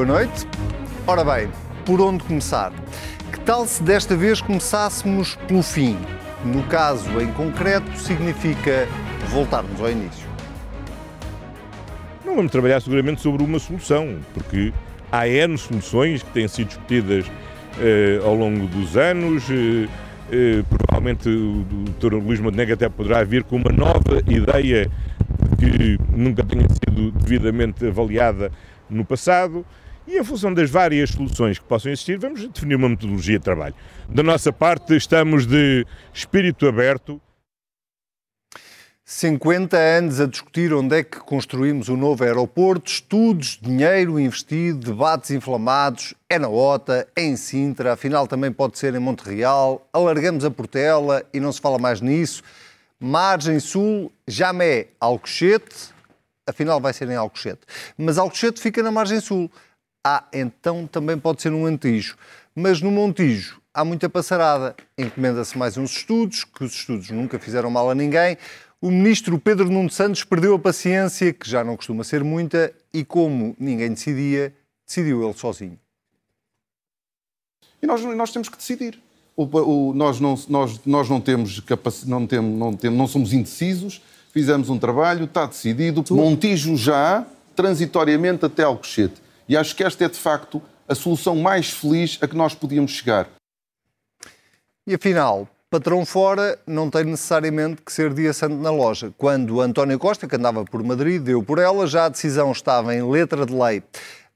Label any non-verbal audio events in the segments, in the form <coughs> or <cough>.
Boa noite. Ora bem, por onde começar? Que tal se desta vez começássemos pelo fim? No caso em concreto, significa voltarmos ao início. Não vamos trabalhar seguramente sobre uma solução, porque há N soluções que têm sido discutidas eh, ao longo dos anos. Eh, eh, provavelmente o Dr. Luís Montenegro até poderá vir com uma nova ideia que nunca tenha sido devidamente avaliada no passado. E em função das várias soluções que possam existir, vamos definir uma metodologia de trabalho. Da nossa parte, estamos de espírito aberto 50 anos a discutir onde é que construímos o novo aeroporto, estudos, dinheiro investido, debates inflamados, é na OTA, é em Sintra, afinal também pode ser em Monte Real, alargamos a Portela e não se fala mais nisso. Margem Sul, Jamé, Alcochete, afinal vai ser em Alcochete. Mas Alcochete fica na Margem Sul. Ah, então também pode ser no Montijo. Mas no Montijo há muita passarada. Encomenda-se mais uns estudos, que os estudos nunca fizeram mal a ninguém o ministro Pedro Nuno Santos perdeu a paciência, que já não costuma ser muita, e como ninguém decidia, decidiu ele sozinho. E nós, nós temos que decidir. O, o, nós, não, nós, nós não temos capacidade, não, temos, não, temos, não somos indecisos, fizemos um trabalho, está decidido. Montijo já, transitoriamente até Alcochete. E acho que esta é, de facto, a solução mais feliz a que nós podíamos chegar. E afinal, patrão fora não tem necessariamente que ser dia santo na loja. Quando António Costa, que andava por Madrid, deu por ela, já a decisão estava em letra de lei.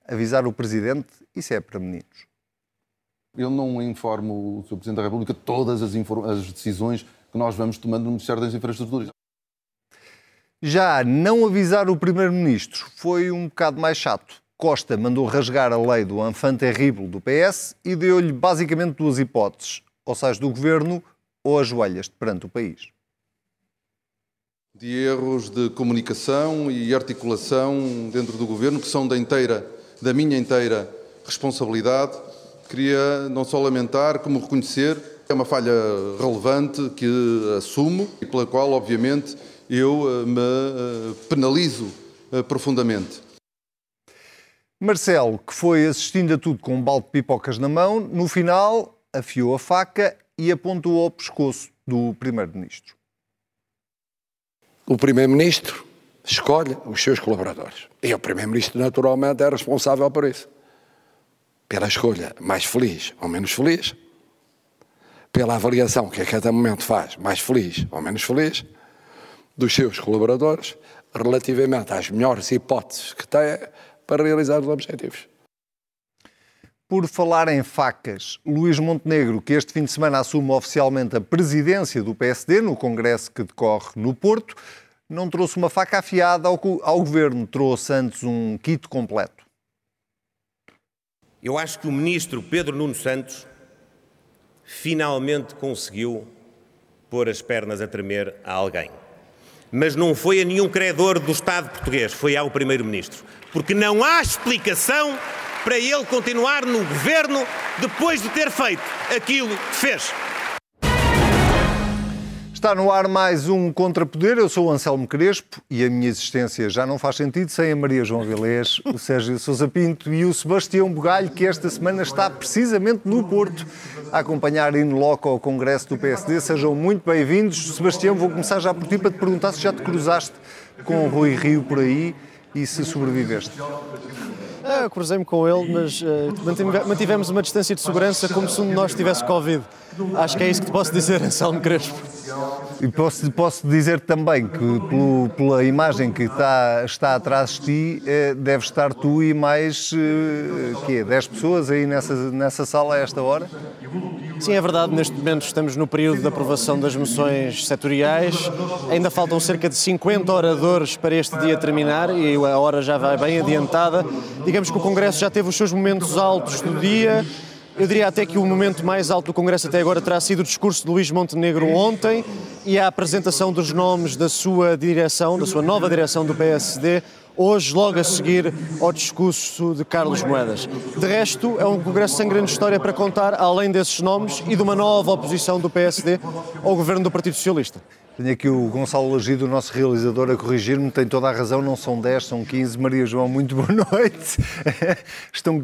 Avisar o Presidente, isso é para meninos. Eu não informo o Sr. Presidente da República todas as, as decisões que nós vamos tomando no Ministério das Infraestruturas. Já não avisar o Primeiro-Ministro foi um bocado mais chato. Costa mandou rasgar a lei do enfant terrible do PS e deu-lhe basicamente duas hipóteses. Ou sais do governo ou ajoelhas-te perante o país? De erros de comunicação e articulação dentro do governo que são da inteira, da minha inteira responsabilidade. Queria não só lamentar, como reconhecer é uma falha relevante que assumo e pela qual, obviamente, eu eh, me eh, penalizo eh, profundamente. Marcelo, que foi assistindo a tudo com um balde de pipocas na mão, no final afiou a faca e apontou ao pescoço do Primeiro-Ministro. O Primeiro-Ministro escolhe os seus colaboradores. E o Primeiro-Ministro, naturalmente, é responsável por isso. Pela escolha mais feliz ou menos feliz, pela avaliação que a cada momento faz, mais feliz ou menos feliz, dos seus colaboradores, relativamente às melhores hipóteses que tem para realizar os objetivos. Por falar em facas, Luís Montenegro, que este fim de semana assume oficialmente a presidência do PSD no congresso que decorre no Porto, não trouxe uma faca afiada ao, ao governo, trouxe antes um kit completo. Eu acho que o ministro Pedro Nuno Santos finalmente conseguiu pôr as pernas a tremer a alguém. Mas não foi a nenhum credor do Estado português, foi ao primeiro-ministro. Porque não há explicação para ele continuar no governo depois de ter feito aquilo que fez. Está no ar mais um Contrapoder. Eu sou o Anselmo Crespo e a minha existência já não faz sentido sem a Maria João Vilés, o Sérgio Sousa Pinto e o Sebastião Bugalho, que esta semana está precisamente no Porto a acompanhar in loco ao Congresso do PSD. Sejam muito bem-vindos. Sebastião, vou começar já por ti para te perguntar se já te cruzaste com o Rui Rio por aí e se sobreviveste. Ah, Cruzei-me com ele, mas uh, mantivemos uma distância de segurança como se um de nós tivesse Covid. Acho que é isso que te posso dizer, <laughs> Anselmo Crespo. E posso, posso dizer também que, pelo, pela imagem que está, está atrás de ti, eh, deve estar tu e mais eh, quê, 10 pessoas aí nessa, nessa sala a esta hora? Sim, é verdade. Neste momento estamos no período de aprovação das moções setoriais. Ainda faltam cerca de 50 oradores para este dia terminar e a hora já vai bem adiantada. Digamos que o Congresso já teve os seus momentos altos do dia. Eu diria até que o momento mais alto do Congresso até agora terá sido o discurso de Luís Montenegro ontem e a apresentação dos nomes da sua direção, da sua nova direção do PSD, hoje, logo a seguir ao discurso de Carlos Moedas. De resto, é um congresso sem grande história para contar, além desses nomes e de uma nova oposição do PSD ao governo do Partido Socialista. Tenho aqui o Gonçalo Lagido, o nosso realizador, a corrigir-me, tem toda a razão, não são 10, são 15. Maria João, muito boa <laughs> noite. Estão...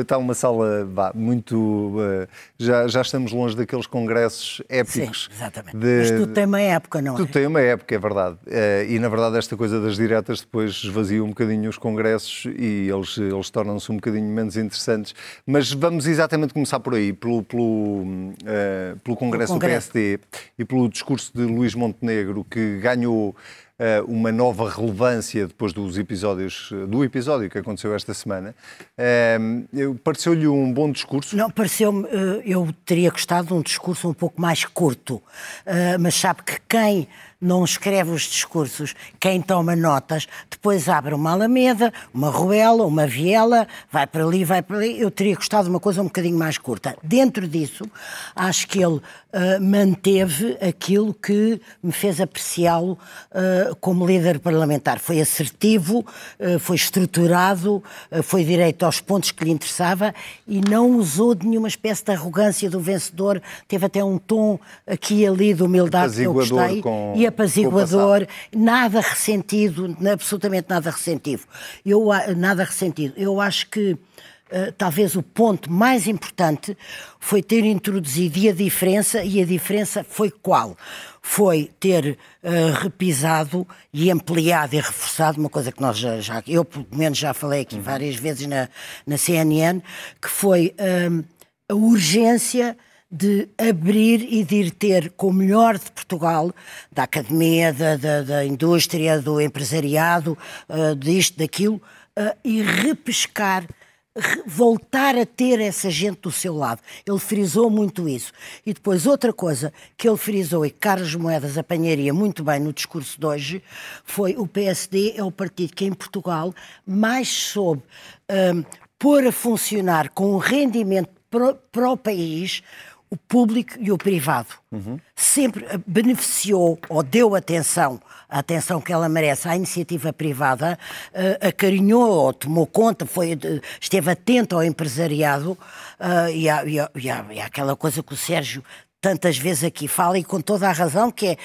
Está uma sala vá, muito. Eh, já, já estamos longe daqueles congressos épicos. Sim, exatamente. De... Mas tudo tem uma época, não é? Tudo tem uma época, é verdade. Eh, e na verdade, esta coisa das diretas depois esvazia um bocadinho os congressos e eles, eles tornam-se um bocadinho menos interessantes. Mas vamos exatamente começar por aí, pelo, pelo, pelo congresso, congresso do PSD e pelo discurso de Luís Montenegro, que ganhou uh, uma nova relevância depois dos episódios, do episódio que aconteceu esta semana. Uh, Pareceu-lhe um bom discurso? Não, pareceu-me, uh, eu teria gostado de um discurso um pouco mais curto, mas sabe que quem não escreve os discursos, quem toma notas, depois abre uma alameda, uma ruela, uma viela, vai para ali, vai para ali. Eu teria gostado de uma coisa um bocadinho mais curta. Dentro disso, acho que ele uh, manteve aquilo que me fez apreciá-lo uh, como líder parlamentar. Foi assertivo, uh, foi estruturado, foi direito aos pontos que lhe interessava e não usou de nenhuma espécie de arrogância do vencedor. Teve até um tom aqui e ali de humildade que eu gostei. Com... E apaziguador, nada ressentido, absolutamente nada ressentido. Eu, nada ressentido. Eu acho que Uh, talvez o ponto mais importante foi ter introduzido a diferença, e a diferença foi qual? Foi ter uh, repisado e ampliado e reforçado uma coisa que nós já, já eu pelo menos já falei aqui várias vezes na, na CNN, que foi uh, a urgência de abrir e de ir ter com o melhor de Portugal, da academia, da, da, da indústria, do empresariado, uh, disto, daquilo, uh, e repescar voltar a ter essa gente do seu lado. Ele frisou muito isso. E depois outra coisa que ele frisou e que Carlos Moedas apanharia muito bem no discurso de hoje foi o PSD é o partido que em Portugal mais soube um, pôr a funcionar com um rendimento para o país o público e o privado. Uhum. Sempre beneficiou ou deu atenção, a atenção que ela merece à iniciativa privada, uh, acarinhou ou tomou conta, foi, esteve atento ao empresariado uh, e, à, e, à, e, à, e àquela coisa que o Sérgio tantas vezes aqui fala e com toda a razão, que é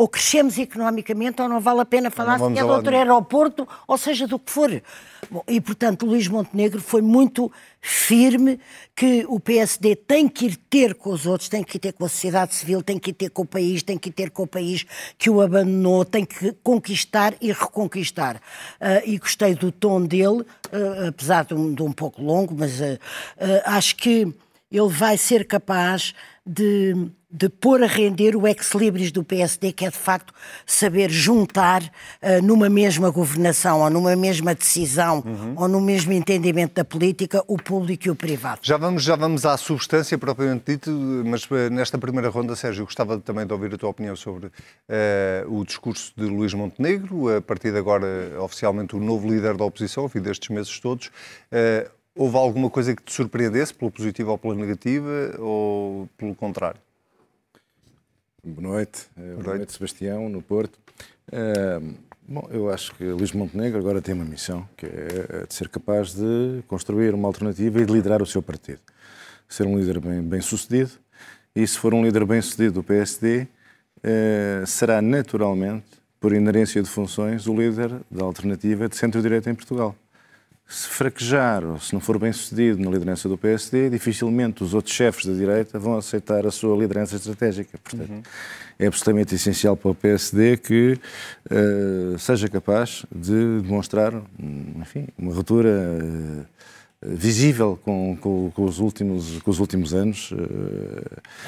ou crescemos economicamente ou não vale a pena falar sequer de outro aeroporto, ou seja, do que for. Bom, e, portanto, Luís Montenegro foi muito firme que o PSD tem que ir ter com os outros, tem que ir ter com a sociedade civil, tem que ir ter com o país, tem que ir ter com o país que o abandonou, tem que conquistar e reconquistar. Uh, e gostei do tom dele, uh, apesar de um, de um, pouco longo, mas uh, acho que ele vai ser capaz de de pôr a render o ex-libris do PSD, que é de facto saber juntar uh, numa mesma governação, ou numa mesma decisão, uhum. ou no mesmo entendimento da política, o público e o privado. Já vamos, já vamos à substância propriamente dito, mas uh, nesta primeira ronda, Sérgio, gostava também de ouvir a tua opinião sobre uh, o discurso de Luís Montenegro, a partir de agora oficialmente o novo líder da oposição, ao fim destes meses todos. Houve alguma coisa que te surpreendesse, pelo positivo ou pela negativa, ou pelo contrário? Boa noite. Eh, boa, Boa noite. Sebastião, no Porto. Uh, bom, eu acho que Luís Montenegro agora tem uma missão, que é de ser capaz de construir uma alternativa e de liderar o seu partido. Ser um líder bem, bem sucedido, e se for um líder bem sucedido do PSD, uh, eh, será naturalmente, por inerência de funções, o líder da alternativa de centro-direita em Portugal se fraquejar ou se não for bem sucedido na liderança do PSD, dificilmente os outros chefes da direita vão aceitar a sua liderança estratégica. Portanto, uhum. é absolutamente essencial para o PSD que uh, seja capaz de demonstrar, enfim, uma ruptura uh, visível com, com, com, os últimos, com os últimos anos. Uh,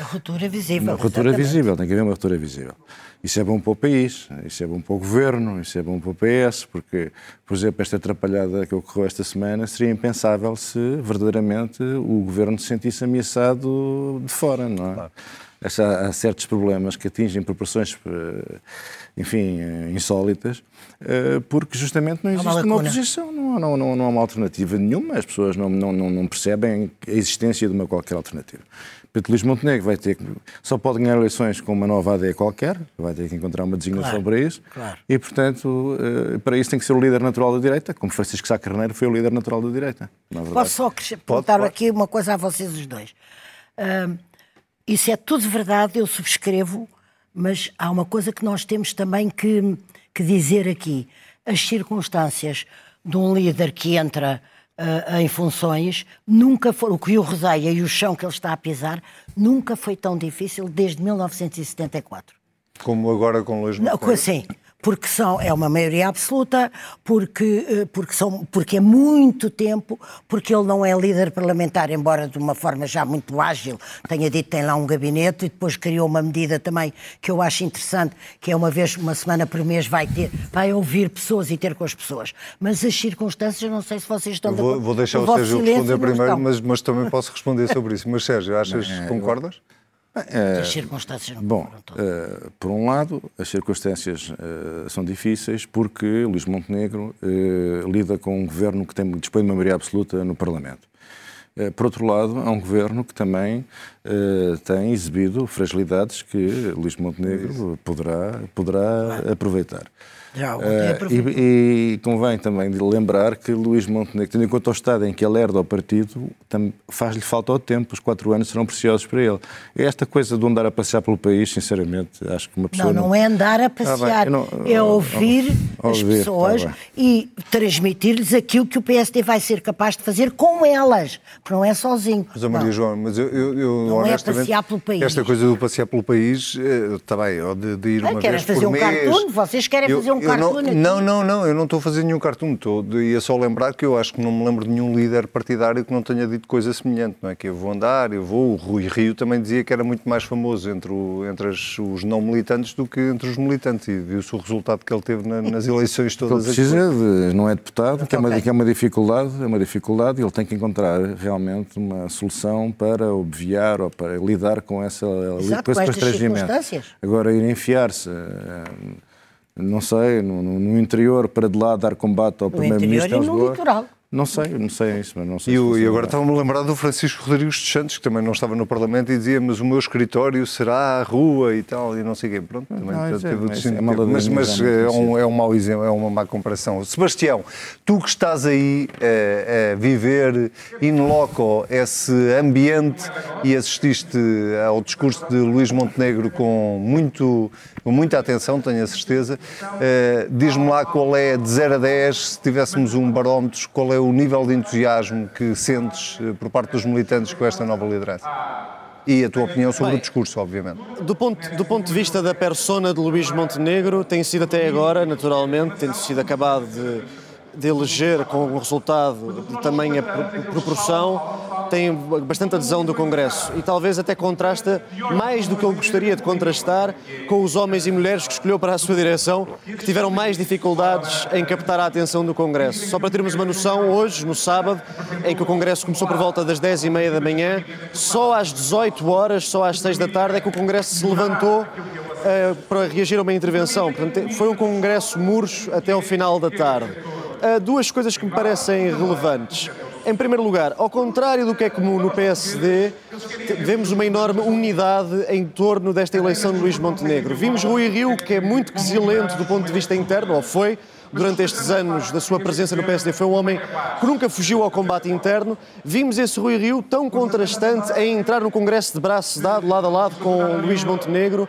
a ruptura visível. Uma ruptura exatamente. visível, tem que haver uma ruptura visível. Isso é bom para o país, isso é bom para o governo, isso é bom para o PS, porque, por exemplo, esta atrapalhada que ocorreu esta semana seria impensável se verdadeiramente o governo se sentisse ameaçado de fora, não é? Claro. Há certos problemas que atingem proporções, eh, enfim, insólitas, eh, porque justamente não existe uma, uma oposição, não, não, não, não há uma alternativa nenhuma, as pessoas não, não, não percebem a existência de uma qualquer alternativa. Pedro Luís Montenegro vai ter que, só pode ganhar eleições com uma nova AD qualquer, vai ter que encontrar uma designação claro, para isso, claro. e portanto, eh, para isso tem que ser o líder natural da direita, como Francisco Sá Carneiro foi o líder natural da direita. Posso só perguntar aqui uma coisa a vocês os dois. Uh, isso é tudo verdade, eu subscrevo Mas há uma coisa que nós temos também que, que dizer aqui. As circunstâncias de um líder que entra uh, em funções nunca foram, o que o rodeia e o chão que ele está a pisar, nunca foi tão difícil desde 1974. Como agora com Luís Montenegro? Sim, porque são, é uma maioria absoluta, porque, eh, porque, são, porque é muito tempo, porque ele não é líder parlamentar, embora de uma forma já muito ágil, tenha dito que tem lá um gabinete e depois criou uma medida também que eu acho interessante, que é uma vez, uma semana por mês vai ter, vai ouvir pessoas e ter com as pessoas. Mas as circunstâncias, não sei se vocês estão vou, Vou deixar o, Sérgio responder primeiro, mas, mas também posso responder sobre isso. Mas Sérgio, achas, que concordas? É, as circunstâncias não Bom, uh, por um lado, as circunstâncias uh, são difíceis porque Luís Montenegro lida com um governo que tem, dispõe de maioria absoluta no Parlamento. Por outro lado, há um governo que também tem exibido fragilidades que Luís Montenegro poderá, poderá aproveitar. Já, uh, e, e, convém também de lembrar que Luís Montenegro, tendo em conta o estado em que ele herda o partido, faz-lhe falta o tempo, os quatro anos serão preciosos para ele. Esta coisa de andar a passear pelo país, sinceramente, acho que uma pessoa. Não, não, não é andar a ah, passear, ah, não, é ouvir as ouvir, pessoas tá e transmitir-lhes aquilo que o PSD vai ser capaz de fazer com elas, porque não é sozinho. Mas, Maria João, mas eu, eu, eu não honestamente. É passear pelo país. Esta coisa do passear pelo país, está eh, bem, de, de ir uma querem vez fazer por um mês. cartoon? Vocês querem eu, fazer um cartoon? Não, não, não, não, eu não estou a fazer nenhum cartoon. Estou, ia só lembrar que eu acho que não me lembro de nenhum líder partidário que não tenha dito coisa semelhante, não é? Que eu vou andar, eu vou. O Rui Rio também dizia que era muito mais famoso entre, o, entre as, os não militantes do que entre os militantes. E viu-se o resultado que ele teve na, nas eleições todas. Ele precisa de, não é deputado, que é, uma, que é uma dificuldade, é uma dificuldade e ele tem que encontrar realmente uma solução para obviar ou para lidar com essa Exato, com, com esse constrangimento. Agora, ir enfiar-se eh, não sei, no, no, interior para de lá dar combate ao Primeiro-Ministro. No interior e no litoral. Não sei, não sei isso, mas não sei. E, se e agora estava-me a lembrar do Francisco Rodrigues dos Santos, que também não estava no Parlamento e dizia, mas o meu escritório será a rua e tal, e não sei o quê. Pronto, também não, teve é, mas, é mas, mas é, um, é um mau exemplo, é uma má comparação. Sebastião, tu que estás aí a, a viver in loco esse ambiente e assististe ao discurso de Luís Montenegro com, muito, com muita atenção, tenho a certeza, uh, diz-me lá qual é, de 0 a 10, se tivéssemos um barómetro, qual é o nível de entusiasmo que sentes eh, por parte dos militantes com esta nova liderança? E a tua opinião sobre Bem, o discurso, obviamente. Do ponto, do ponto de vista da persona de Luís Montenegro, tem sido até agora, naturalmente, tendo sido acabado de de eleger com um resultado de tamanha proporção tem bastante adesão do Congresso e talvez até contrasta mais do que ele gostaria de contrastar com os homens e mulheres que escolheu para a sua direção que tiveram mais dificuldades em captar a atenção do Congresso. Só para termos uma noção, hoje, no sábado, em que o Congresso começou por volta das 10 e meia da manhã, só às 18 horas, só às 6 da tarde é que o Congresso se levantou uh, para reagir a uma intervenção. Portanto, foi um Congresso murcho até o final da tarde duas coisas que me parecem relevantes. Em primeiro lugar, ao contrário do que é comum no PSD, vemos uma enorme unidade em torno desta eleição de Luís Montenegro. Vimos Rui Rio, que é muito quesilento do ponto de vista interno, ou foi, durante estes anos da sua presença no PSD, foi um homem que nunca fugiu ao combate interno. Vimos esse Rui Rio tão contrastante a entrar no Congresso de braço dado, lado a lado com Luís Montenegro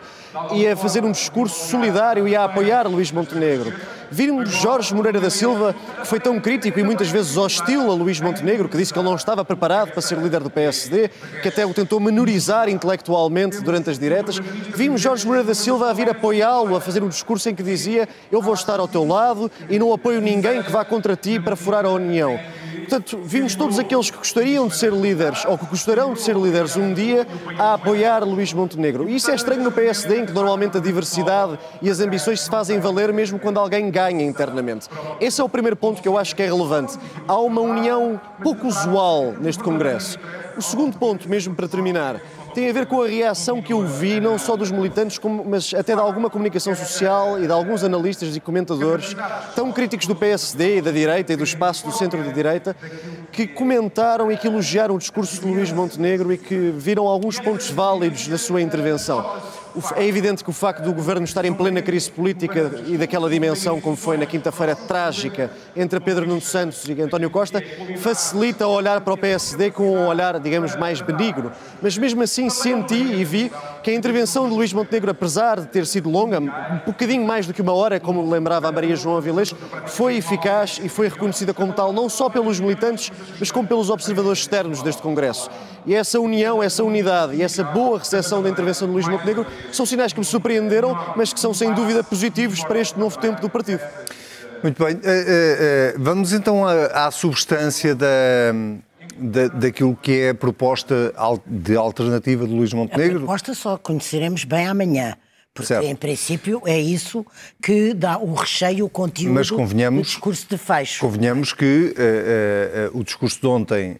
e a fazer um discurso solidário e a apoiar Luís Montenegro. Vimos Jorge Moreira da Silva, que foi tão crítico e muitas vezes hostil a Luís Montenegro, que disse que ele não estava preparado para ser líder do PSD, que até o tentou menorizar intelectualmente durante as diretas. Vimos Jorge Moreira da Silva a vir apoiá-lo, a fazer um discurso em que dizia: Eu vou estar ao teu lado e não apoio ninguém que vá contra ti para furar a União. Portanto, vimos todos aqueles que gostariam de ser líderes ou que gostarão de ser líderes um dia a apoiar Luís Montenegro. E isso é estranho no PSD, em que normalmente a diversidade e as ambições se fazem valer mesmo quando alguém ganha internamente. Esse é o primeiro ponto que eu acho que é relevante. Há uma união pouco usual neste Congresso. O segundo ponto, mesmo para terminar, tem a ver com a reação que eu vi, não só dos militantes, mas até de alguma comunicação social e de alguns analistas e comentadores, tão críticos do PSD e da direita e do espaço do centro da direita, que comentaram e que elogiaram o discurso de Luís Montenegro e que viram alguns pontos válidos na sua intervenção. É evidente que o facto do governo estar em plena crise política e daquela dimensão, como foi na quinta-feira trágica, entre Pedro Nuno Santos e António Costa, facilita olhar para o PSD com um olhar, digamos, mais benigno. Mas mesmo assim senti e vi que a intervenção de Luís Montenegro, apesar de ter sido longa, um bocadinho mais do que uma hora, como lembrava a Maria João Avilés, foi eficaz e foi reconhecida como tal não só pelos militantes, mas como pelos observadores externos deste Congresso. E essa união, essa unidade e essa boa recepção da intervenção de Luís Montenegro são sinais que me surpreenderam, mas que são sem dúvida positivos para este novo tempo do partido. Muito bem. Uh, uh, vamos então à, à substância da, da, daquilo que é a proposta de alternativa de Luís Montenegro. A proposta só conheceremos bem amanhã. Porque, certo. em princípio, é isso que dá o recheio, o conteúdo Mas convenhamos, do discurso de fecho. Convenhamos que uh, uh, uh, o discurso de ontem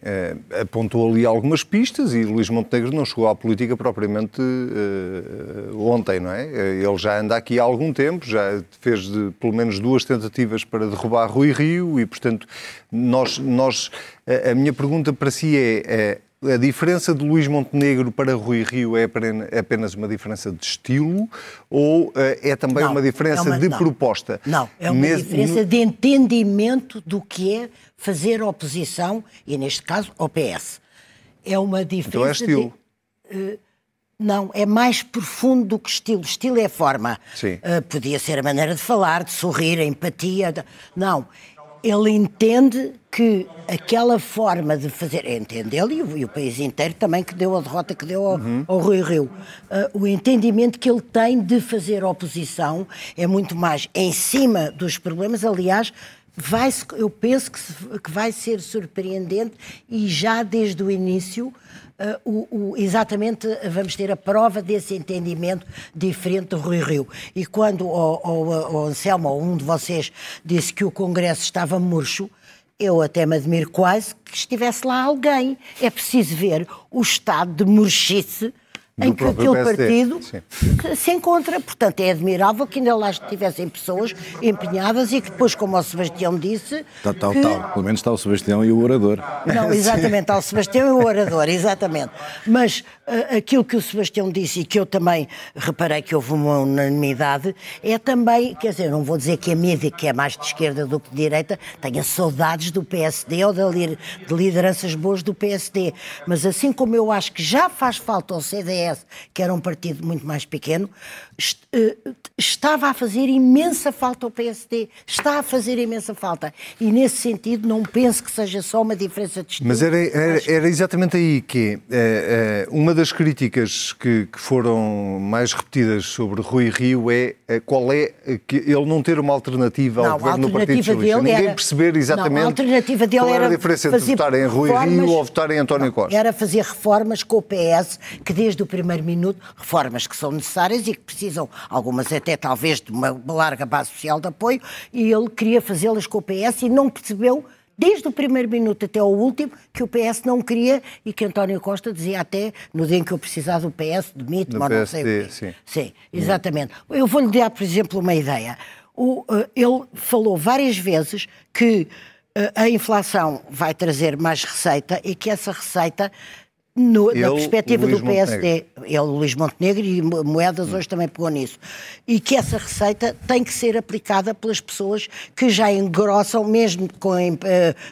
apontou ali algumas pistas e Luís Montenegro não chegou à política propriamente ontem, não é? Ele já anda aqui há algum tempo, já fez de, pelo menos duas tentativas para derrubar Rui Rio e, portanto, nós, nós a minha pergunta para si é a diferença de Luís Montenegro para Rui Rio é apenas uma diferença de estilo ou eh, é também não, uma diferença é uma, de não, proposta? Não, é uma Nesse, diferença no... de entendimento do que é fazer oposição, e neste caso ao PS. É uma diferença. Então é estilo. De, uh, não, é mais profundo do que estilo. Estilo é forma. Sim. Uh, podia ser a maneira de falar, de sorrir, a empatia. De... Não ele entende que aquela forma de fazer, entende ele e o, e o, país inteiro também que deu a derrota que deu ao, uhum. ao Rui Rio, uh, o entendimento que ele tem de fazer oposição é muito mais em cima dos problemas, aliás, vai eu penso que, que vai ser surpreendente e já desde o início uh, o, o, exatamente vamos ter a prova desse entendimento diferente do Rui Rio. E quando o, o, o Anselmo, ou um de vocês, disse que o Congresso estava murcho, eu até me admiro quase que estivesse lá alguém. É preciso ver o estado de murchice em que aquele PSD. partido Sim. se encontra. Portanto, é admirável que ainda lá estivessem pessoas empenhadas e que depois, como o Sebastião disse... Tal, tal, que... tal. Pelo menos está o Sebastião e o orador. Não, <laughs> exatamente, está o Sebastião e o orador, exatamente. Mas uh, aquilo que o Sebastião disse e que eu também reparei que houve uma unanimidade é também, quer dizer, não vou dizer que a mídia, que é mais de esquerda do que de direita, tenha saudades do PSD ou de lideranças boas do PSD. Mas assim como eu acho que já faz falta ao CDS PS, que era um partido muito mais pequeno, eh, estava a fazer imensa falta ao PSD. Está a fazer imensa falta. E nesse sentido, não penso que seja só uma diferença de estilo. Mas era, era, era exatamente aí que é, é, uma das críticas que, que, foram mais repetidas sobre Rui Rio é, qual é que ele não ter uma alternativa ao não, governo do Partido Socialista. Ninguém era, perceber exatamente não, a alternativa dele qual era a diferença entre votar em Rui Rio ou votar em António Costa. Era fazer reformas com o PS, que desde o primeiro minuto, reformas que são necessárias e que precisam, algumas até talvez de uma larga base social de apoio, e ele queria fazê-las com o PS e não percebeu desde o primeiro minuto até o último, que o PS não queria e que António Costa dizia até no dia em que eu precisava do PS, demite-me ou não sei o quê. Sim, sim exatamente. Eu vou-lhe dar, por exemplo, uma ideia. O, uh, ele falou várias vezes que uh, a inflação vai trazer mais receita e que essa receita no, na perspectiva do PSD, ele, Luís Montenegro e Moedas hoje também pegou nisso, e que essa receita tem que ser aplicada pelas pessoas que já engrossam, mesmo com uh,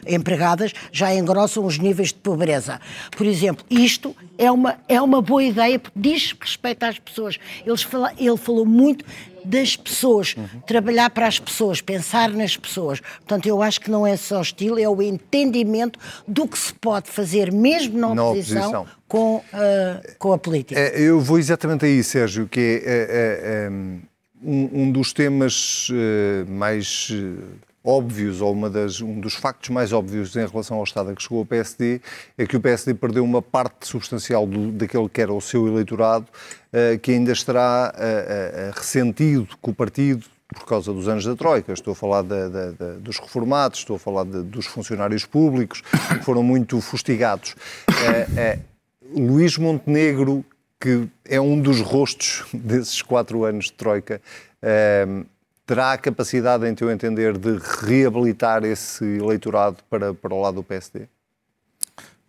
empregadas, já engrossam os níveis de pobreza. Por exemplo, isto é uma, é uma boa ideia, porque diz respeito às pessoas. Ele, fala, ele falou muito das pessoas, uhum. trabalhar para as pessoas, pensar nas pessoas. Portanto, eu acho que não é só estilo, é o entendimento do que se pode fazer, mesmo na oposição, na oposição. Com, uh, com a política. É, eu vou exatamente aí, Sérgio, que é, é, é, é um, um, dos temas uh, mais óbvios, ou uma das, um dos factos mais óbvios em relação ao Estado a que chegou o PSD, é que o PSD perdeu uma parte substancial do, daquele que era o seu eleitorado, uh, que ainda estará uh, uh, ressentido com o partido por causa dos anos da Troika. Estou a falar da, dos reformados, estou a falar dos funcionários públicos, que foram muito fustigados. Luís Montenegro, que é um dos rostos desses quatro anos de Troika, terá a capacidade, em teu entender, de reabilitar esse eleitorado para, para o lado do PSD?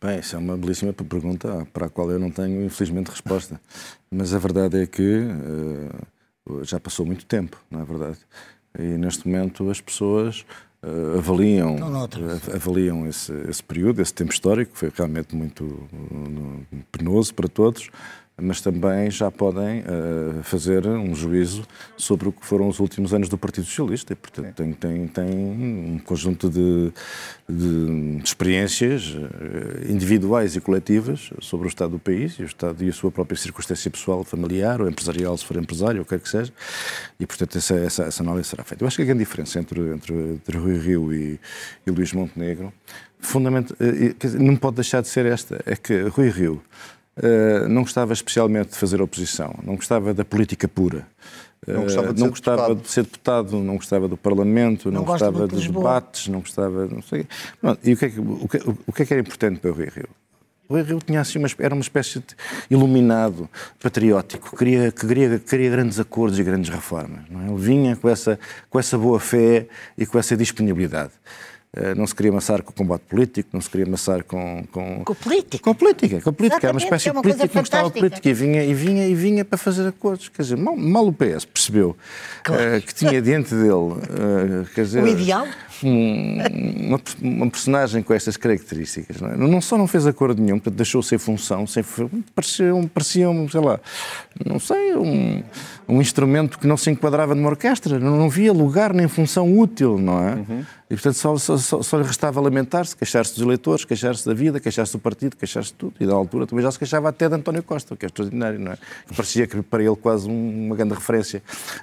Bem, isso é uma belíssima pergunta para a qual eu não tenho, infelizmente, resposta. Mas a verdade é que uh, já passou muito tempo, não é verdade? E neste momento as pessoas uh, avaliam, avaliam esse, esse, período, esse tempo histórico, que foi realmente muito uh, penoso para todos, mas também já podem uh, fazer um juízo sobre o que foram os últimos anos do Partido Socialista. E, portanto, tem, tem, tem, um conjunto de, de experiências uh, individuais e coletivas sobre o estado do país e o estado e a sua própria circunstância pessoal, familiar ou empresarial, se for empresário, ou o que quer que seja. E, portanto, essa, essa, essa análise será feita. Eu acho que a grande diferença entre, entre, entre Rui Rio e, e Luís Montenegro, fundamental, uh, não pode deixar de ser esta, é que Rui Rio Uh, não gostava especialmente de fazer oposição, não gostava da política pura. Não gostava, de, não ser gostava deputado. de ser deputado, não gostava do Parlamento, não, Não gosta gostava de dos Lisboa. debates, não gostava. Não sei. Bom, e o que, é que, o, que, o que é que era importante para o Rui Rio? O Rui Rio tinha assim uma, era uma espécie de iluminado, patriótico, queria, que queria, queria grandes acordos e grandes reformas. Não é? Ele vinha com essa, com essa boa fé e com essa disponibilidade. Eh, Não se queria amassar com o combate político, não se queria amassar com. Com, Com a política. Com a política, com a política. Era uma espécie é de uma coisa política que não gostava de política e vinha, e, vinha, e vinha para fazer acordos. Quer dizer, mal, mal o PS percebeu eh, que tinha diante dele. eh, quer dizer, O ideal? um- uma, uma personagem com estas características. Não, é? não só não fez acordo nenhum, portanto deixou sem função, sem, parecia, um, parecia um, sei lá, não sei, um, um instrumento que não se enquadrava numa orquestra, não, não via lugar nem função útil, não é? E portanto só, só, só, lhe restava lamentar-se, queixar-se dos eleitores, queixar-se da vida, queixar-se do partido, queixar-se de tudo. E da altura também já se queixava até de António Costa, o que é extraordinário, não é? Que parecia que para ele quase um- uma grande referência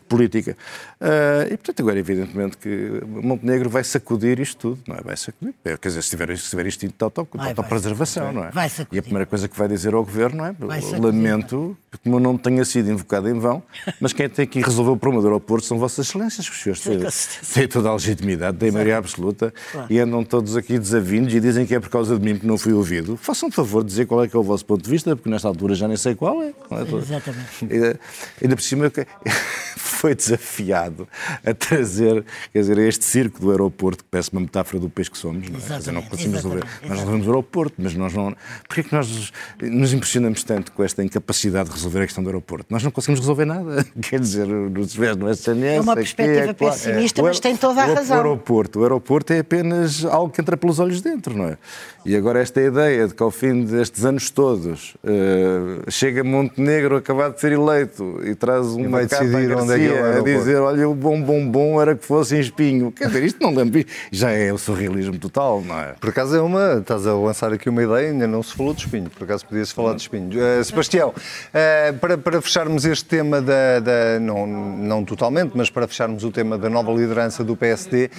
política. Ah, e portanto agora evidentemente que Montenegro vai sacudir isto tudo, não é? Vai sacudir. É, Quer dizer, se tiver, se tiver instinto de auto- Vai, vai autopreservação, não é? Vai E sacudir. a primeira coisa que vai dizer ao Governo, não é? Lamento que como não tenha sido invocado em vão, mas quem tem que resolver o problema do aeroporto são Vossas Excelências, que os senhores têm, toda a legitimidade, têm maioria absoluta e andam todos aqui desavindos e dizem que é por causa de mim que não fui ouvido. Façam um favor de dizer qual é que é o vosso ponto de vista, porque nesta altura já nem sei qual é. Não é? Exatamente. E, Ainda por cima <laughs> foi desafiado a trazer, quer dizer, a este circo do aeroporto, que parece uma metáfora do peixe que somos, não é? Quer dizer, não conseguimos resolver. Nós resolvemos o aeroporto, mas nós não. Porquê é que nós nos- impressionamos tanto com esta incapacidade de resolver a questão do aeroporto? Nós não conseguimos resolver nada. <laughs> Quer dizer, nos no SNS. É uma perspectiva claro. pessimista, O mas tem toda a razão. O aeroporto, o aeroporto é apenas algo que entra pelos olhos dentro, não é? E agora esta ideia de que ao fim destes anos todos eh, chega Montenegro acabado de ser eleito e traz uma vai capa decidir a onde é que é o a dizer olha o bom bom bom era que fosse em espinho. Quer dizer, isto não lembro, já é o surrealismo total, não é? Por acaso é uma. Estás a lançar aqui uma ideia, ainda não se falou de espinho. Por acaso podia-se falar de espinho. Eh, Sebastião, eh, para, para fecharmos este tema da. da- não, não totalmente, mas para fecharmos o tema da nova liderança do PSD,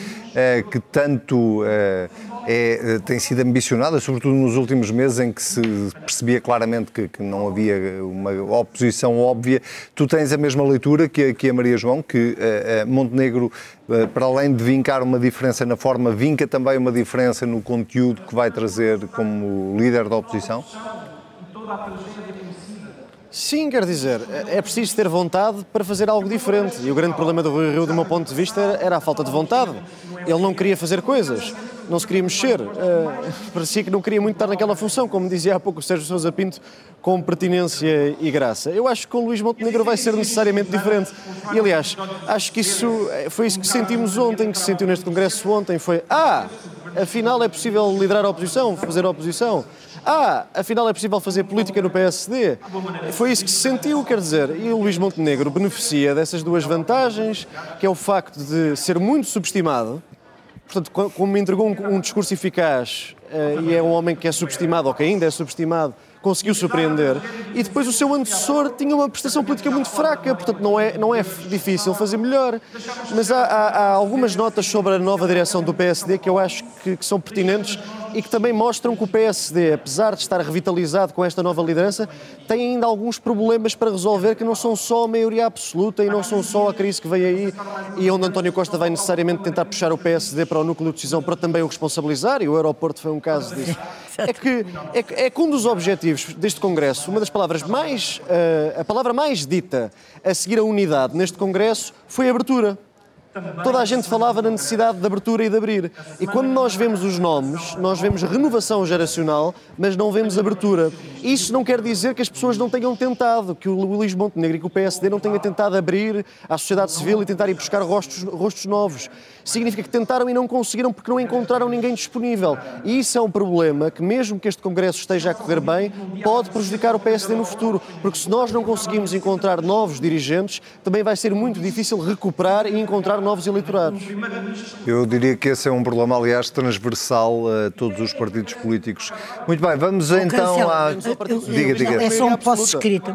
que tanto eh, é, tem sido ambicionada, sobretudo nos últimos meses em que se percebia claramente que, que não havia uma oposição óbvia. Tu tens a mesma leitura que que a Maria João, que eh, eh, Montenegro, para além de vincar uma diferença na forma, vinca também uma diferença no conteúdo que vai trazer como líder da oposição? Sim, quer dizer, é preciso ter vontade para fazer algo diferente. E o grande problema do Rui Rio, do meu ponto de vista, era a falta de vontade. Ele não queria fazer coisas, não se queria mexer. Eh, parecia que não queria muito estar naquela função, como dizia há pouco o Sérgio Sousa Pinto, com pertinência e graça. Eu acho que com o Luís Montenegro vai ser necessariamente diferente. E, aliás, acho que isso eh, foi isso que sentimos ontem, que se sentiu neste Congresso ontem. Foi, ah, afinal é possível liderar a oposição, fazer a oposição. Ah, afinal é possível fazer política no PSD. Foi isso que se sentiu, quer dizer. E o Luís Montenegro beneficia dessas duas vantagens, que é o facto de ser muito subestimado. Portanto, co- como entregou um, um discurso eficaz eh, e é um homem que é subestimado, ou que ainda é subestimado, conseguiu surpreender. E depois o seu antecessor tinha uma prestação política muito fraca, portanto não é, não é difícil fazer melhor. Mas há, há- há algumas notas sobre a nova direção do PSD que eu acho que, que são pertinentes e que também mostram que o PSD, apesar de estar revitalizado com esta nova liderança, tem ainda alguns problemas para resolver que não são só a maioria absoluta e não são só a crise que vem aí e onde António Costa vai necessariamente tentar puxar o PSD para o núcleo de decisão para também o responsabilizar, e o aeroporto foi um caso disso. É que, é, é que um dos objetivos deste Congresso, uma das palavras mais, eh, a palavra mais dita a seguir a unidade neste Congresso foi a abertura. Toda a gente falava na necessidade de abertura e de abrir. E quando nós vemos os nomes, nós vemos renovação geracional, mas não vemos abertura. Isso não quer dizer que as pessoas não tenham tentado, que o Luís Montenegro e que o PSD não tenham tentado abrir à sociedade civil e tentar ir buscar rostos, rostos novos significa que tentaram e não conseguiram porque não encontraram ninguém disponível. E isso é um problema que, mesmo que este Congresso esteja a correr bem, pode prejudicar o PSD no futuro. Porque se nós não conseguimos encontrar novos dirigentes, também vai ser muito difícil recuperar e encontrar novos eleitorados. Eu diria que esse é um problema, aliás, transversal a todos os partidos políticos. Muito bem, vamos então à. Diga, diga. É só um posse escrito.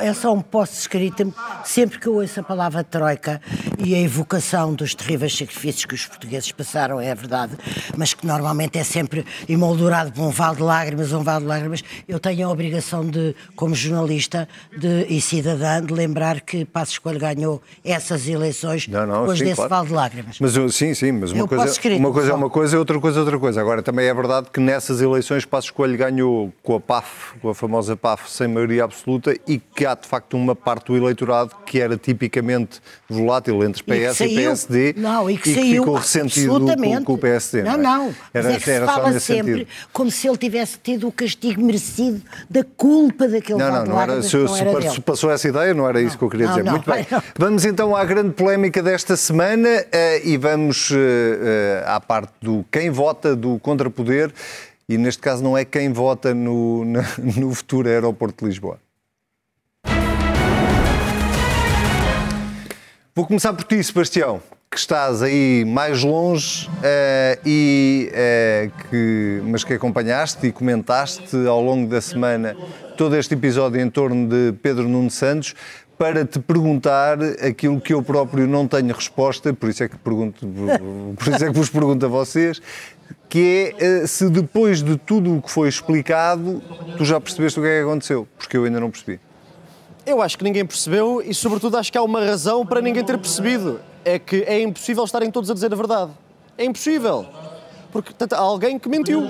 É só um posse escrito. Sempre que eu ouço a palavra Troika e a evocação dos terríveis sacrifícios que os portugueses passaram, é verdade, mas que normalmente é sempre emoldurado por um vale de lágrimas, um vale de lágrimas. Eu tenho a obrigação de, como jornalista de, e cidadã, de lembrar que Passos Coelho ganhou essas eleições não, não, depois sim, desse claro. vale de lágrimas. Mas sim, sim, mas uma, coisa, escrever, uma coisa é uma coisa e outra coisa é outra coisa. Agora, também é verdade que nessas eleições Passos Coelho ganhou com a PAF, com a famosa PAF, sem maioria absoluta e que há de facto uma parte do eleitorado que era tipicamente volátil entre PS e, e PSD. Não, e que, e saiu ficou ressentido com, com, o PSD. Não, não. não. Era, mas é que se fala sempre sentido. como se ele tivesse tido o castigo merecido da culpa daquele Não, não, não era, se, não era se passou essa ideia, não era isso que eu queria dizer. Muito bem. Vamos então à grande polémica desta semana uh, e vamos uh, uh, à parte do quem vota do contrapoder. E neste caso não é quem vota no, <laughs> no futuro aeroporto de Lisboa. Vou começar por ti, Sebastião que estás aí mais longe, uh, e, uh, que, mas que acompanhaste e comentaste ao longo da semana todo este episódio em torno de Pedro Nuno Santos, para te perguntar aquilo que eu próprio não tenho resposta, por isso é que, pergunto, <laughs> por isso é que vos pergunto a vocês, que é uh, se depois de tudo o que foi explicado, tu já percebeste o que é que aconteceu, porque eu ainda não percebi. Eu acho que ninguém percebeu e, sobretudo, acho que há uma razão para ninguém ter percebido é que é impossível estarem todos a dizer a verdade. É impossível. Porque há alguém que mentiu.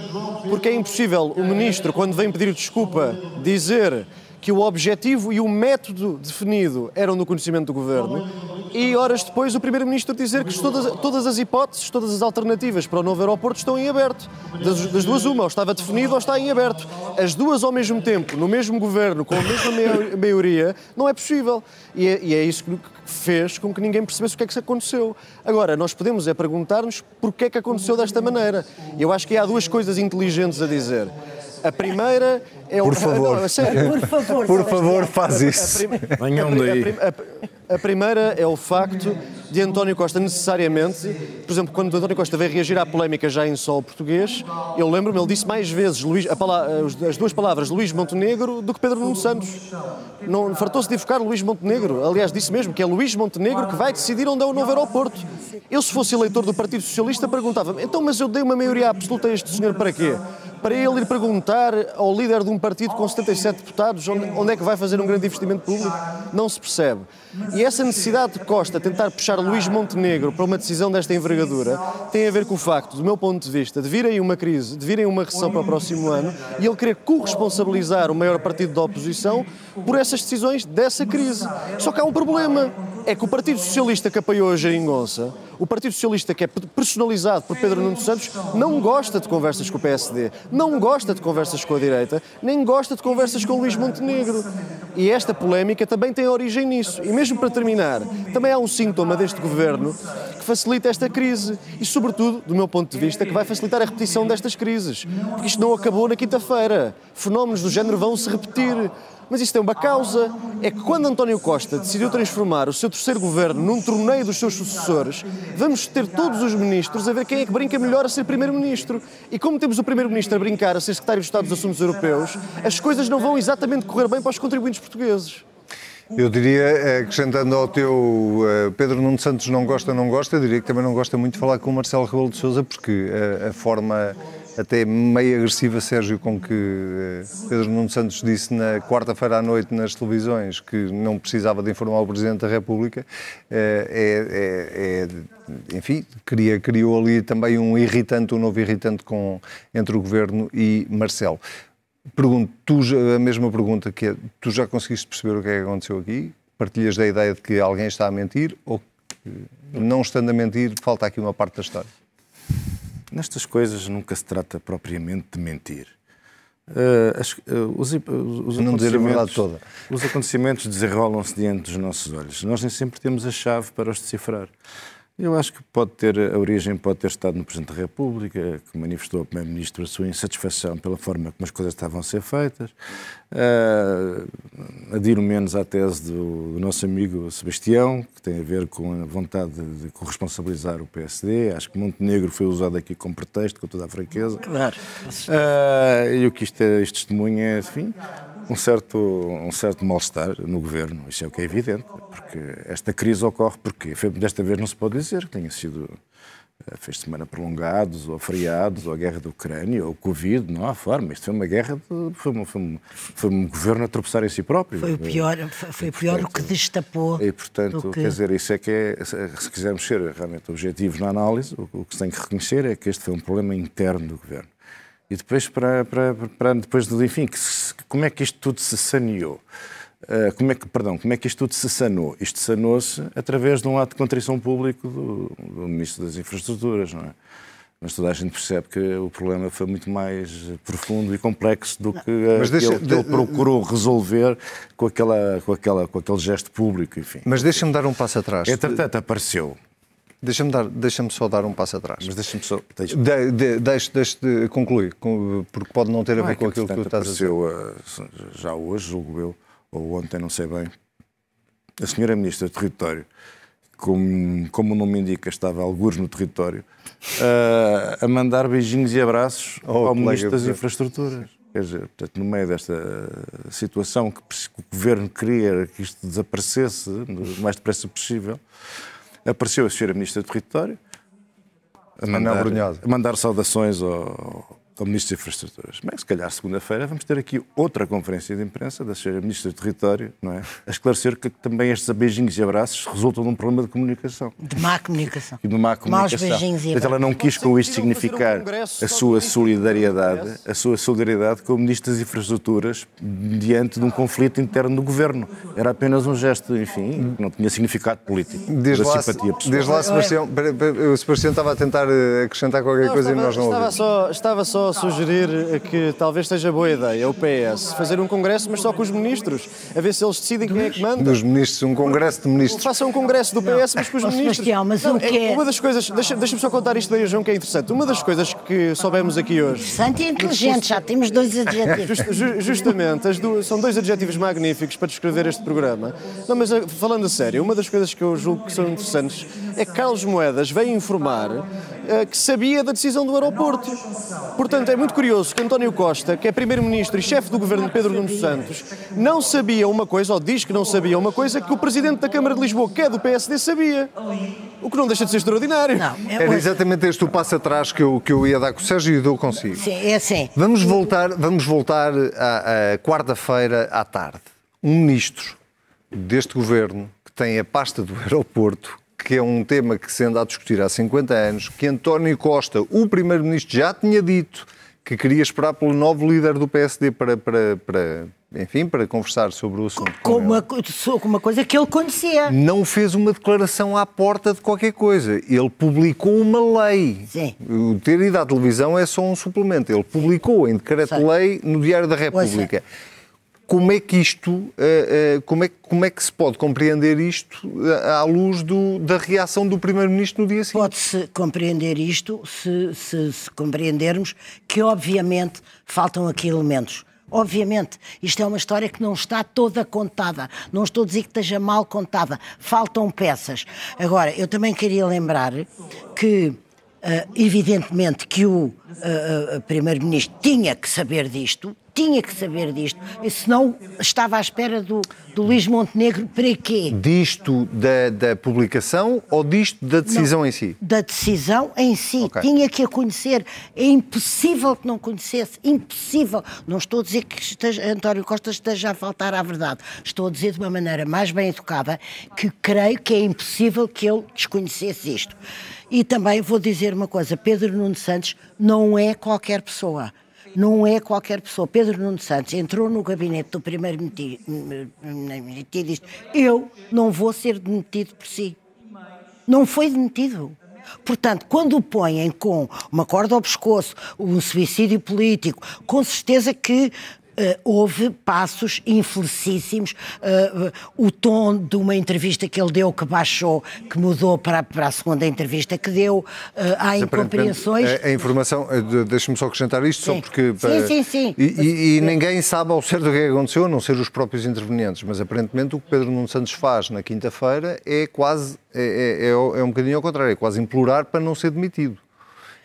Porque é impossível o ministro, quando vem pedir desculpa, dizer que o objetivo e o método definido eram no conhecimento do governo e horas depois o primeiro-ministro dizer que todas, todas as hipóteses, todas as alternativas para o novo aeroporto estão em aberto. Das, das, duas uma, ou estava definido ou está em aberto. As duas ao mesmo tempo, no mesmo governo, com a mesma maioria, não é possível. E é, e é isso que fez com que ninguém percebesse o que é que aconteceu. Agora, nós podemos é perguntar-nos porquê é que aconteceu desta maneira. Eu acho que há duas coisas inteligentes a dizer. A primeira é o. Por favor. Não, sério. Por favor, Por favor faz isso. Venham daí. A, a, a, primeira é o facto de António Costa necessariamente, por exemplo, quando António Costa veio reagir à polémica já em solo português, eu lembro-me, ele disse mais vezes Luís, as duas palavras Luís Montenegro do que Pedro Nuno Santos. Não fartou-se de evocar Luís Montenegro. Aliás, disse mesmo que é Luís Montenegro que vai decidir onde é o novo aeroporto. Eu, se fosse eleitor do Partido Socialista, perguntava-me, então, mas eu dei uma maioria absoluta a este senhor para quê? Para ele ir perguntar ao líder de um partido com 77 deputados onde é que vai fazer um grande investimento público? Não se percebe. E essa necessidade de Costa tentar puxar Luís Montenegro para uma decisão desta envergadura tem a ver com o facto, do meu ponto de vista, de vir aí uma crise, de vir aí uma recessão para o próximo ano e ele querer corresponsabilizar o maior partido da oposição por essas decisões dessa crise. Só que há um problema é que o Partido Socialista que apoiou a Jeringonça, o Partido Socialista que é personalizado por Pedro Nuno Santos, não gosta de conversas com o PSD, não gosta de conversas com a direita, nem gosta de conversas com o Luís Montenegro. E esta polémica também tem origem nisso. E mesmo para terminar, também há um sintoma deste governo que facilita esta crise e, sobretudo, do meu ponto de vista, que vai facilitar a repetição destas crises. Porque isto não acabou na quinta-feira. Fenómenos do género vão se repetir. Mas isto tem uma causa. É que quando António Costa decidiu transformar o seu terceiro governo num torneio dos seus sucessores, vamos ter todos os ministros a ver quem é que brinca melhor a ser primeiro-ministro. E como temos o primeiro-ministro a brincar a ser secretário de Estado dos Assuntos Europeus, as coisas não vão exatamente correr bem para os contribuintes portugueses. Eu diria, acrescentando ao teu eh, Pedro Nuno Santos não gosta, não gosta, eu diria que também não gosta muito de falar com o Marcelo Rebelo de Sousa, porque a, a forma até meio agressiva, Sérgio, com que eh, Pedro Nuno Santos disse na quarta-feira à noite nas televisões que não precisava de informar o Presidente da República, eh, é, é, é, enfim, cria, criou ali também um irritante, um novo irritante com, entre o Governo e Marcelo. Pergunto, tu, a mesma pergunta que é, tu já conseguiste perceber o que é que aconteceu aqui? Partilhas da ideia de que alguém está a mentir ou não estando a mentir, falta aqui uma parte da história. Nestas coisas nunca se trata propriamente de mentir. Uh, as, uh, os, os, não dizer a verdade toda. Os acontecimentos desenrolam-se diante dos nossos olhos. Nós nem sempre temos a chave para os decifrar. Eu acho que pode ter, a origem pode ter estado no Presidente da República, que manifestou ao Primeiro-Ministro a sua insatisfação pela forma como as coisas estavam a ser feitas. Uh, adiro menos à tese do, do, nosso amigo Sebastião, que tem a ver com a vontade de, corresponsabilizar o PSD. Acho que Montenegro foi usado aqui como pretexto, com toda a franqueza. Claro. Uh, e o que isto, é, isto testemunha, enfim, um certo, um certo mal-estar no governo, isso é o que é evidente, porque esta crise ocorre porque desta vez não se pode dizer que tenha sido eh, fez semana prolongados, ou feriados, ou a guerra da Ucrânia, ou o Covid, não há forma. Isto foi uma guerra, de, foi, um, foi, um, foi um governo a tropeçar em si próprio. Foi o pior, foi e, pior portanto, o que destapou. E, portanto, que... quer dizer, isso é que é, se quisermos ser realmente objetivos na análise, o, o que se tem que reconhecer é que este foi um problema interno do governo. E depois, para, para, para depois do enfim, que se, como é que isto tudo se saneou? Uh, como é que, perdão, como é que isto tudo se sanou? Isto sanou-se através de um ato de contrição público do, do Ministro das Infraestruturas, não é? Mas toda a gente percebe que o problema foi muito mais profundo e complexo do que Mas deixa, que ele, procurou resolver com, aquela, com, aquela, com aquele gesto público, enfim. Mas deixa-me dar um passo atrás. Entretanto, apareceu Deixa-me deixa só dar um passo atrás. Mas deixa-me só. Deixa de, de, deixe, deixe de concluir, porque pode não ter a ver ah, com aquilo que tu estás a dizer. Uh, já hoje, julgo eu, ou ontem, não sei bem, a senhora Ministra do Território, como, como o nome indica, estava alguns no território, uh, a mandar beijinhos e abraços oh, ao Ministro das Infraestruturas. Quer dizer, portanto, no meio desta situação que o Governo queria que isto desaparecesse o mais depressa possível, apareceu a senhora Ministra do Território. A mandar, a mandar saudações ao, ao Ministro das Infraestruturas. Bem, se calhar segunda-feira vamos ter aqui outra conferência de imprensa da Sra. Ministra do Território, não é? A esclarecer que também estes beijinhos e abraços resultam de um problema de comunicação. De má comunicação. E de má comunicação. Maus beijinhos e abraços. ela não quis com isto significar a sua solidariedade, a sua solidariedade com o Ministro das Infraestruturas diante de um conflito interno do Governo. Era apenas um gesto, enfim, que não tinha significado político. Desde lá, simpatia pessoal. Desde lá, Sebastião, o Sebastião estava a tentar eh, acrescentar qualquer não, coisa estava, e nós não estava ouvimos. Só, estava só a sugerir que talvez seja boa ideia o PS fazer um congresso, mas só com os ministros, a ver se eles decidem quem é que manda. Dos ministros, um congresso de ministros. Façam um congresso do PS, mas com os ministros. Sebastião, mas o que é... Uma das coisas, deixa-me deixa só contar isto daí, João, que é interessante. Uma das coisas que soubemos aqui hoje. Interessante e inteligente, já temos dois adjetivos. Just, justamente, duas, são dois adjetivos magníficos para descrever este programa. Não, mas eh, falando a sério, uma das coisas que eu julgo que são interessantes é que Carlos Moedas veio informar uh, que sabia da decisão do aeroporto. Portanto, é muito curioso que António Costa, que é primeiro-ministro e chefe do governo de Pedro Nuno Santos, não sabia uma coisa, ou diz que não sabia uma coisa, que o presidente da Câmara de Lisboa, que é do PSD, sabia. O que não deixa de ser extraordinário. Não, é Era exatamente este o passo atrás que eu, que eu ia dar com o Sérgio e dou consigo. Sim, é assim. Vamos voltar, vamos voltar à, à quarta-feira à tarde. Um ministro deste governo que tem a pasta do <laughs> aeroporto que é um tema que se anda a discutir há 50 anos, que António Costa, o Primeiro-Ministro, já tinha dito que queria esperar pelo novo líder do PSD para, para, para enfim, para conversar sobre o assunto. Com, com uma, uma coisa que ele conhecia. Não fez uma declaração à porta de qualquer coisa. Ele publicou uma lei. Sim. O ter ido à televisão é só um suplemento. Ele publicou em decreto-lei no Diário da República. Ouça como é que isto, eh, eh, como é, como é que se pode compreender isto eh, à luz do, da reação do Primeiro-Ministro no dia seguinte? Pode-se compreender isto se, se, se compreendermos que, obviamente, faltam aqui elementos. Obviamente, isto é uma história que não está toda contada. Não estou a dizer que esteja mal contada. Faltam peças. Agora, eu também queria lembrar que Uh, evidentemente que o uh, uh, Primeiro-Ministro tinha que saber disto, tinha que saber disto, e senão estava à espera do, do Luís Montenegro para quê? Disto da, da publicação ou disto da decisão não, em si? Da decisão em si, okay. tinha que a conhecer. É impossível que não conhecesse, impossível. Não estou a dizer que esteja, António Costa esteja a faltar à verdade, estou a dizer de uma maneira mais bem educada que creio que é impossível que ele desconhecesse isto. E também vou dizer uma coisa: Pedro Nuno Santos não é qualquer pessoa. Não é qualquer pessoa. Pedro Nuno Santos entrou no gabinete do primeiro-ministro e disse: Eu não vou ser demitido por si. Não foi demitido. Portanto, quando o põem com uma corda ao pescoço, um suicídio político, com certeza que Uh, houve passos infelicíssimos. Uh, uh, o tom de uma entrevista que ele deu, que baixou, que mudou para, para a segunda entrevista que deu. há incompreensões. A, a informação, deixa-me só acrescentar isto, sim. só porque. Sim, sim, sim. E, e, e, ninguém sabe ao certo o que é aconteceu, a não ser os próprios intervenientes. Mas aparentemente o que Pedro Nuno Santos faz na quinta-feira é quase. É, é, é, é um bocadinho ao contrário, é quase implorar para não ser demitido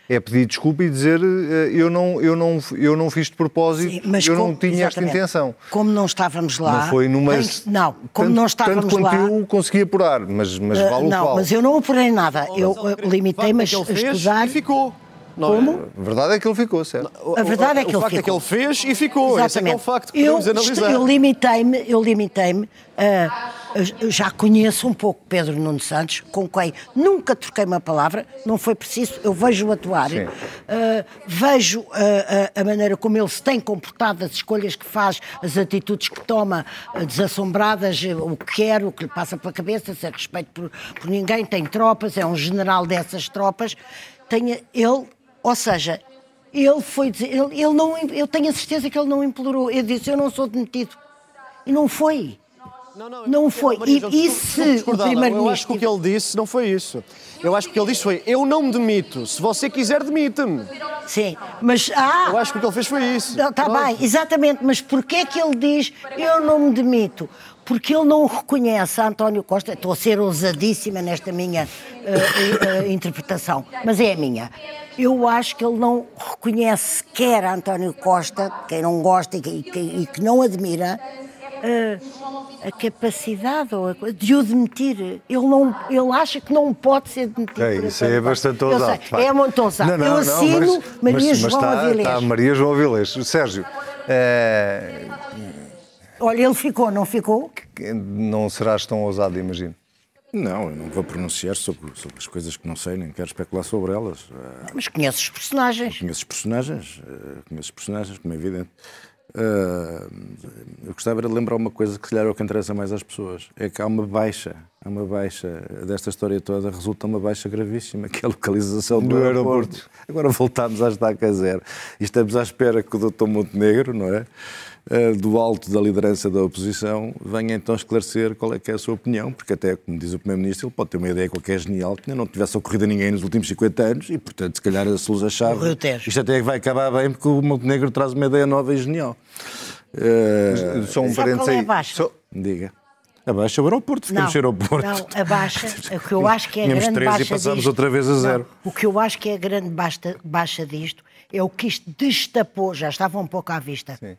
é pedir desculpa e dizer eh, eu não, eu não, eu não fiz de propósito, Sim, mas eu como, não tinha esta intenção. Como não estávamos lá. Não foi numa. Não, como tanto, não estávamos tanto quanto lá. eu consegui apurar, mas, mas uh, vale o Não, qual. mas eu não apurei nada. Eu limitei-me a estudar. E ficou. Não Como? É? A verdade é que ele ficou, certo? A verdade é que o ele facto ficou. é que ele fez e ficou. Exatamente. Esse é, que é o facto que eu, podemos analisar. Eu limitei-me, eu limitei-me eu já conheço um pouco Pedro Nuno Santos, com quem nunca troquei uma palavra, não foi preciso, eu vejo-o atuar, uh, vejo uh, a maneira como ele se tem comportado, as escolhas que faz, as atitudes que toma, desassombradas, o que quer, o que lhe passa pela cabeça, sem respeito por, por ninguém, tem tropas, é um general dessas tropas, tem, ele, ou seja, ele foi dizer, ele, ele não, eu tenho a certeza que ele não implorou, ele disse, eu não sou demitido, e não foi. Não, não, não foi. E, e se o Primeiro-Ministro. Eu acho que o que ele disse não foi isso. Eu acho que o que ele disse foi: eu não me demito. Se você quiser, demite-me. Sim, mas. Ah, eu acho que o que ele fez foi isso. Está bem, exatamente. Mas porquê é que ele diz: eu não me demito? Porque ele não reconhece a António Costa. Estou a ser ousadíssima nesta minha uh, uh, interpretação, mas é a minha. Eu acho que ele não reconhece sequer a António Costa, quem não gosta e que, e que não admira, a, a capacidade de o demitir. Ele, não, ele acha que não pode ser demitido. É, isso é bastante ousado. É muito ousado. Eu assino não, mas, Maria mas, João mas Avilés. Está Maria João Avilés. Sérgio, é... Olha, ele ficou, não ficou? Não serás tão ousado, imagino. Não, eu não vou pronunciar sobre, sobre, as coisas que não sei, nem quero especular sobre elas. Mas conheces os personagens? Os personagens, eh, conheço os personagens, como é evidente. Uh, eu gostava de lembrar uma coisa que se calhar é o que interessa mais às pessoas. É que há uma baixa, há uma baixa desta história toda, resulta uma baixa gravíssima, <laughs> que é a localização do, do aeroporto. aeroporto. Agora voltámos à estaca zero. E estamos à espera que o Dr. Montenegro, não é? Eh, do alto da liderança da oposição, venha então esclarecer qual é que é a sua opinião, porque até, como diz o Primeiro-Ministro, ele pode ter uma ideia qualquer genial, que não tivesse ocorrido a ninguém nos últimos 50 anos, e portanto, se calhar a solução-chave, isto até vai acabar bem, porque o Montenegro traz uma ideia nova e genial. Uh, só um parênteses aí. É só... Diga. Abaixa o aeroporto, ficamos sem aeroporto. Não, abaixa, o que eu acho que é a grande três baixa e passamos disto, outra vez a zero. Não, o que eu acho que é a grande baixa, baixa disto é o que isto destapou, já estava um pouco à vista. Sim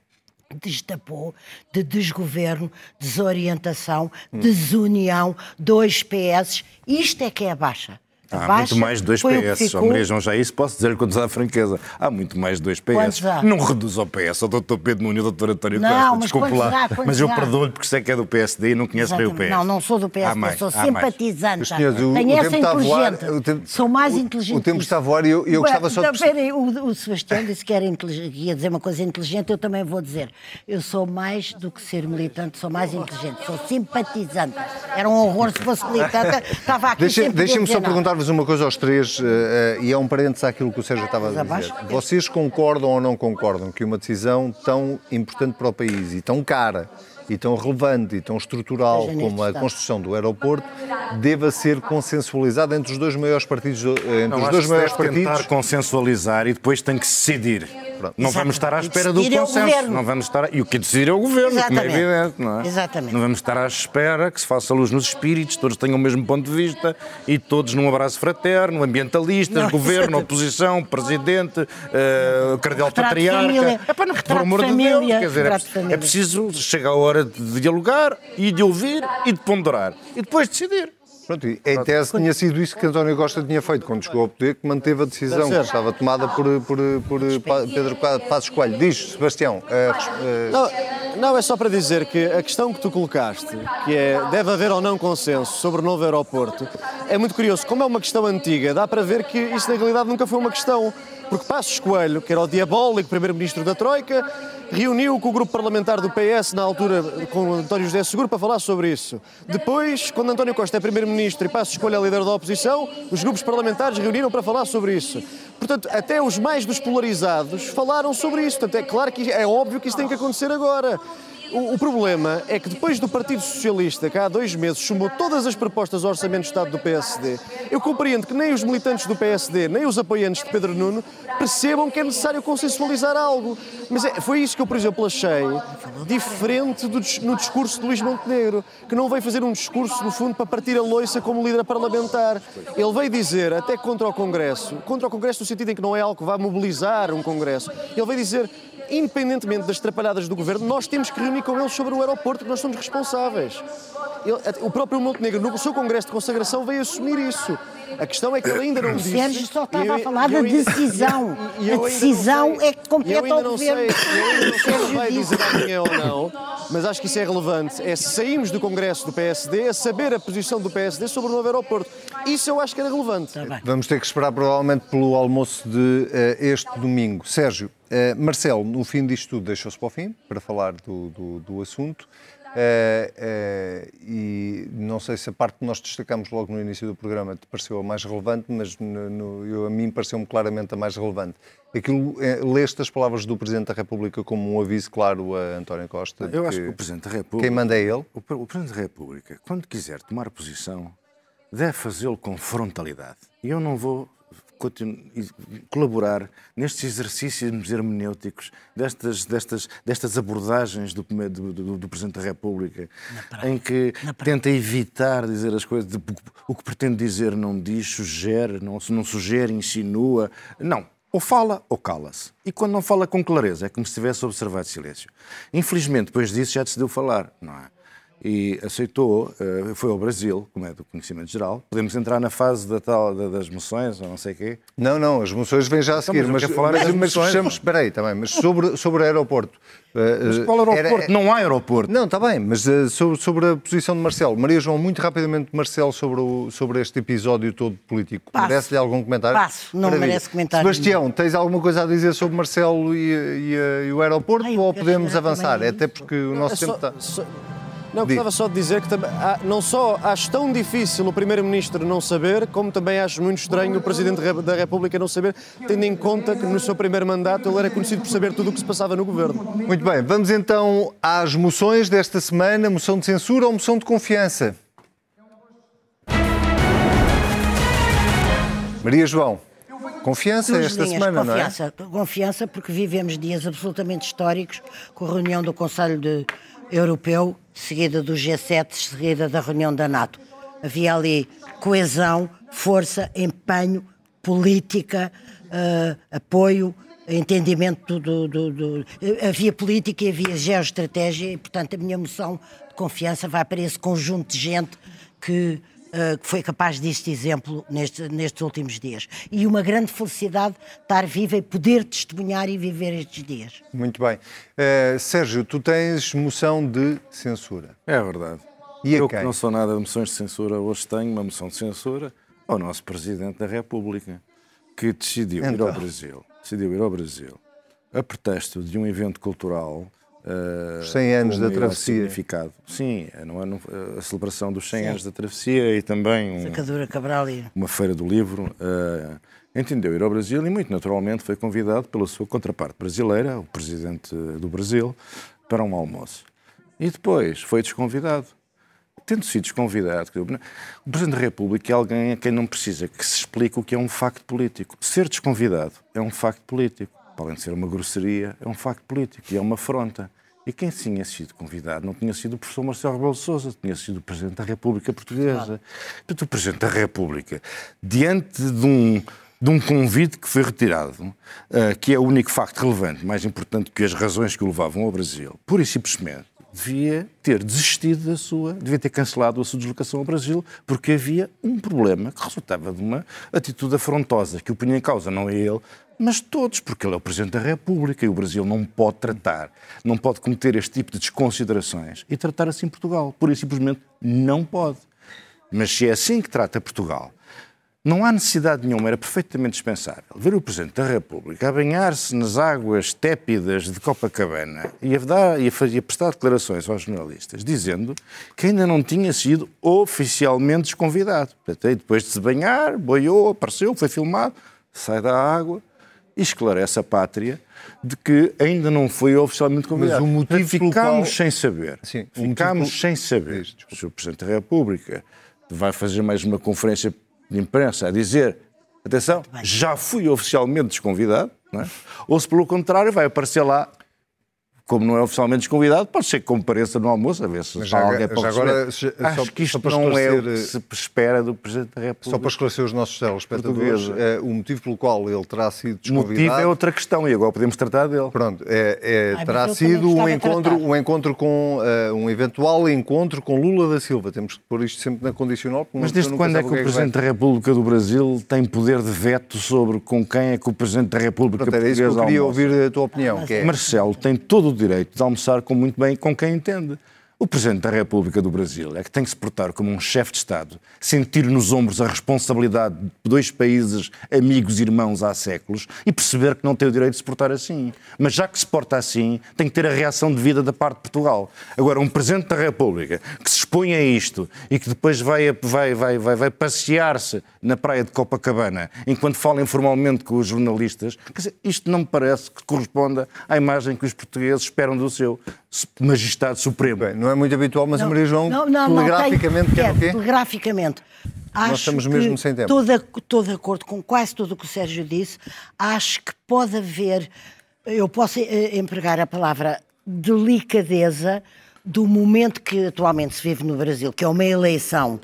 destapou de desgoverno, desorientação, hum. desunião, dois PS. Isto é que é a baixa. Há muito mais de 2 PS, ficou... Maria João, já isso posso dizer com toda a franqueza. Há muito mais de 2 PS. Não reduz ao PS, ao Dr. Pedro Nunes e ao Dr. António não, Costa, desculpe lá. Há, mas eu perdoo-lhe porque sei que é do PSD e não conhece bem o PS. Não, não sou do PSD, mais, sou simpatizante. Senhores, o, Tenho o essa inteligente. Voar, tempo, sou mais inteligente. O tempo está a voar e eu, eu gostava só de... Peraí, o, o Sebastião disse que era ia dizer uma coisa inteligente, eu também vou dizer. Eu sou mais do que ser militante, sou mais inteligente, sou simpatizante. Era um horror se fosse militante, <laughs> estava aqui Deixem-me só perguntar-vos uma coisa aos três uh, uh, e é um parênteses àquilo que o Sérgio estava a dizer, vocês concordam ou não concordam que uma decisão tão importante para o país e tão cara e tão relevante e tão estrutural como a construção do aeroporto deva ser consensualizada entre os dois maiores partidos entre não, os dois maiores partidos tentar consensualizar e depois tem que decidir Pronto. Não vamos estar à espera do consenso. Não vamos estar... E o que decidir é o governo, Exatamente. como é evidente, não é? Exatamente. Não vamos estar à espera que se faça luz nos espíritos, todos tenham o mesmo ponto de vista e todos num abraço fraterno, ambientalistas, não, governo, exatamente. oposição, presidente, uh, cardeal patriarca. É para por amor de Deus, quer dizer, é, é preciso chegar a hora de dialogar e de ouvir e de ponderar e depois decidir. Pronto, em tese tinha sido isso que António Costa tinha feito quando chegou ao poder, que manteve a decisão que estava tomada por, por, por Pedro Passos Coelho. Diz, Sebastião. É, é... Não, não, é só para dizer que a questão que tu colocaste, que é deve haver ou não consenso sobre o novo aeroporto, é muito curioso. Como é uma questão antiga, dá para ver que isso na realidade nunca foi uma questão. Porque Passos Coelho, que era o diabólico primeiro-ministro da Troika, reuniu com o grupo parlamentar do PS, na altura com António José Seguro, para falar sobre isso. Depois, quando António Costa é primeiro-ministro e passa a escolha a líder da oposição, os grupos parlamentares reuniram para falar sobre isso. Portanto, até os mais despolarizados falaram sobre isso. Portanto, é claro que é óbvio que isso tem que acontecer agora. O, o, problema é que depois do Partido Socialista, que há dois meses chumbou todas as propostas do Orçamento de Estado do PSD, eu compreendo que nem os militantes do PSD, nem os apoiantes de Pedro Nuno percebam que é necessário consensualizar algo. Mas é, foi isso que eu, por exemplo, achei diferente do, no discurso de Luís Montenegro, que não veio fazer um discurso, no fundo, para partir a loiça como líder parlamentar. Ele veio dizer, até contra o Congresso, contra o Congresso no sentido em que não é algo que vá mobilizar um Congresso, ele veio dizer independentemente das trapalhadas do governo, nós temos que reunir com eles sobre o aeroporto, que nós somos responsáveis. Ele, o próprio Montenegro, no seu congresso de consagração, veio assumir isso. A questão é que ele ainda não disse. O Sérgio só estava eu, a falar da decisão. a decisão é que compete ao governo. Sei, eu ainda não sei se vai dizer amanhã ou não, mas acho que isso é relevante. É se saímos do congresso do PSD, a saber a posição do PSD sobre o novo aeroporto. Isso eu acho que era relevante. Tá Vamos ter que esperar provavelmente pelo almoço de uh, este domingo. Sérgio, uh, Marcelo, no fim disto tudo, deixou-se para o fim, para falar do, do, do assunto. Uh, uh, e não sei se a parte que nós destacamos logo no início do programa te pareceu a mais relevante, mas no, no, eu, a mim pareceu-me claramente a mais relevante. Aquilo, é, leste as palavras do Presidente da República como um aviso claro a António Costa? Eu acho que o Presidente da República. Quem manda é ele? O, o Presidente da República, quando quiser tomar posição, deve fazê-lo com frontalidade. E eu não vou colaborar nestes exercícios hermenêuticos, destas, destas, destas abordagens do, do, do, do Presidente da República, em que tenta evitar dizer as coisas, de, o que pretende dizer não diz, sugere, não, não sugere, insinua. Não. Ou fala ou cala-se. E quando não fala com clareza, é como se estivesse observado silêncio. Infelizmente, depois disso já decidiu falar, não é? E aceitou, eh, foi ao Brasil, como é do conhecimento geral. Podemos entrar na fase da tal, das moções, ou não sei o quê? Não, não, as moções vêm já a então, seguir. Então, mas, mas, falar mas, mas fechamos, espera aí, também, mas sobre, sobre o aeroporto. Eh, mas qual aeroporto? Era, não há aeroporto. Não, está bem, mas sobre, sobre a posição de Marcelo. Maria João, muito rapidamente, Marcelo, sobre, o, sobre este episódio todo político. Merece-lhe algum comentário? Passo, não Para merece comentário. Sebastião, nenhum. tens alguma coisa a dizer sobre Marcelo e, e, e o aeroporto Ai, ou podemos avançar? É até porque o nosso é tempo só, está... Não, gostava só de dizer que não só acho tão difícil o Primeiro-Ministro não saber, como também acho muito estranho o Presidente da República não saber, tendo em conta que no seu primeiro mandato ele era conhecido por saber tudo o que se passava no Governo. Muito bem, vamos então às moções desta semana, moção de censura ou moção de confiança? Maria João. Confiança Duas esta linhas, semana, confiança, não é? Confiança, porque vivemos dias absolutamente históricos com a reunião do Conselho de Europeu seguida do G7, seguida da reunião da NATO. Havia ali coesão, força, empenho, política, uh, apoio, entendimento do, do, do, Havia política e havia geoestratégia e, portanto, a minha moção de confiança vai para esse conjunto de gente que que foi capaz deste exemplo neste, nestes últimos dias. E uma grande felicidade estar viva e poder testemunhar e viver estes dias. Muito bem. Uh, Sérgio, tu tens moção de censura. É verdade. E Eu, que não sou nada de moções de censura, hoje tenho uma moção de censura ao nosso Presidente da República, que decidiu então. ir ao então. Brasil. Decidiu ir ao Brasil a pretexto de um evento cultural Uh, 100 anos da travessia. Significado. Sim, é, não é, a celebração dos 100 Sim. anos da travessia e também um, Cabral e... uma feira do livro. Uh, entendeu ir ao Brasil e, muito naturalmente, foi convidado pela sua contraparte brasileira, o presidente do Brasil, para um almoço. E depois foi desconvidado. Tendo sido desconvidado, o Presidente da República é alguém a quem não precisa que se explique o que é um facto político. Ser desconvidado é um facto político além de ser uma grosseria, é um facto político e é uma afronta. E quem tinha sido convidado não tinha sido o professor Marcelo Rebelo de Sousa, tinha sido o Presidente da República Portuguesa. Portanto, o Presidente da República, diante de um, de um convite que foi retirado, uh, que é o único facto relevante, mais importante que as razões que o levavam ao Brasil, pura e simplesmente, devia ter desistido da sua, devia ter cancelado a sua deslocação ao Brasil, porque havia um problema que resultava de uma atitude afrontosa, que o punha em causa não é ele, mas todos, porque ele é o Presidente da República e o Brasil não pode tratar, não pode cometer este tipo de desconsiderações e tratar assim Portugal. Por isso, simplesmente, não pode. Mas se é assim que trata Portugal, Não há necessidade nenhuma, era perfeitamente dispensável, ver o Presidente da República a banhar-se nas águas tépidas de Copacabana e a, dar, e a, prestar declarações aos jornalistas, dizendo que ainda não tinha sido oficialmente desconvidado. Portanto, depois de se banhar, boiou, apareceu, foi filmado, sai da água e esclarece a pátria de que ainda não foi oficialmente convidado. Mas o motivo ficámos qual... sem saber. Sim, ficámos motivo... sem saber. o Sr. Presidente da República vai fazer mais uma conferência de imprensa a dizer atenção, já fui oficialmente desconvidado, é? ou se pelo contrário vai aparecer lá como não é oficialmente desconvidado, pode ser que compareça no almoço, a ver se já, alguém já agora, Acho só, que isto não é o que se espera do Presidente da República. Só para esclarecer os nossos telespectadores, é, o motivo pelo qual ele terá sido desconvidado... O motivo é outra questão e agora podemos tratar dele. Pronto, é, é Ai, terá sido um encontro, um encontro com, uh, um eventual encontro com Lula da Silva. Temos que pôr isto sempre na condicional. Mas desde quando é que o, é Presidente da República do Brasil tem poder de veto sobre com quem é que o Presidente da República Pronto, era isso que eu queria almoça. ouvir a tua opinião. Que é... Marcelo tem todo o direito de almoçar com muito bem com quem entende. O Presidente da República do Brasil é que tem que se portar como um chefe de Estado, sentir nos ombros a responsabilidade de dois países amigos e irmãos há séculos e perceber que não tem o direito de se portar assim. Mas já que se porta assim, tem que ter a reação de vida da parte de Portugal. Agora, um Presidente da República que se expõe a isto e que depois vai, vai, vai, vai, vai passear-se na praia de Copacabana enquanto fala informalmente com os jornalistas, dizer, isto não me parece que corresponda à imagem que os portugueses esperam do seu magistrado supremo. Bem, não é muito habitual, mas não, a Maria João não, não, telegraficamente quer o quê? Telegraficamente. Acho Nós estamos mesmo sem tempo. Estou de acordo com quase tudo o que o Sérgio disse. Acho que pode haver, eu posso eh, empregar a palavra delicadeza do momento que atualmente se vive no Brasil, que é uma eleição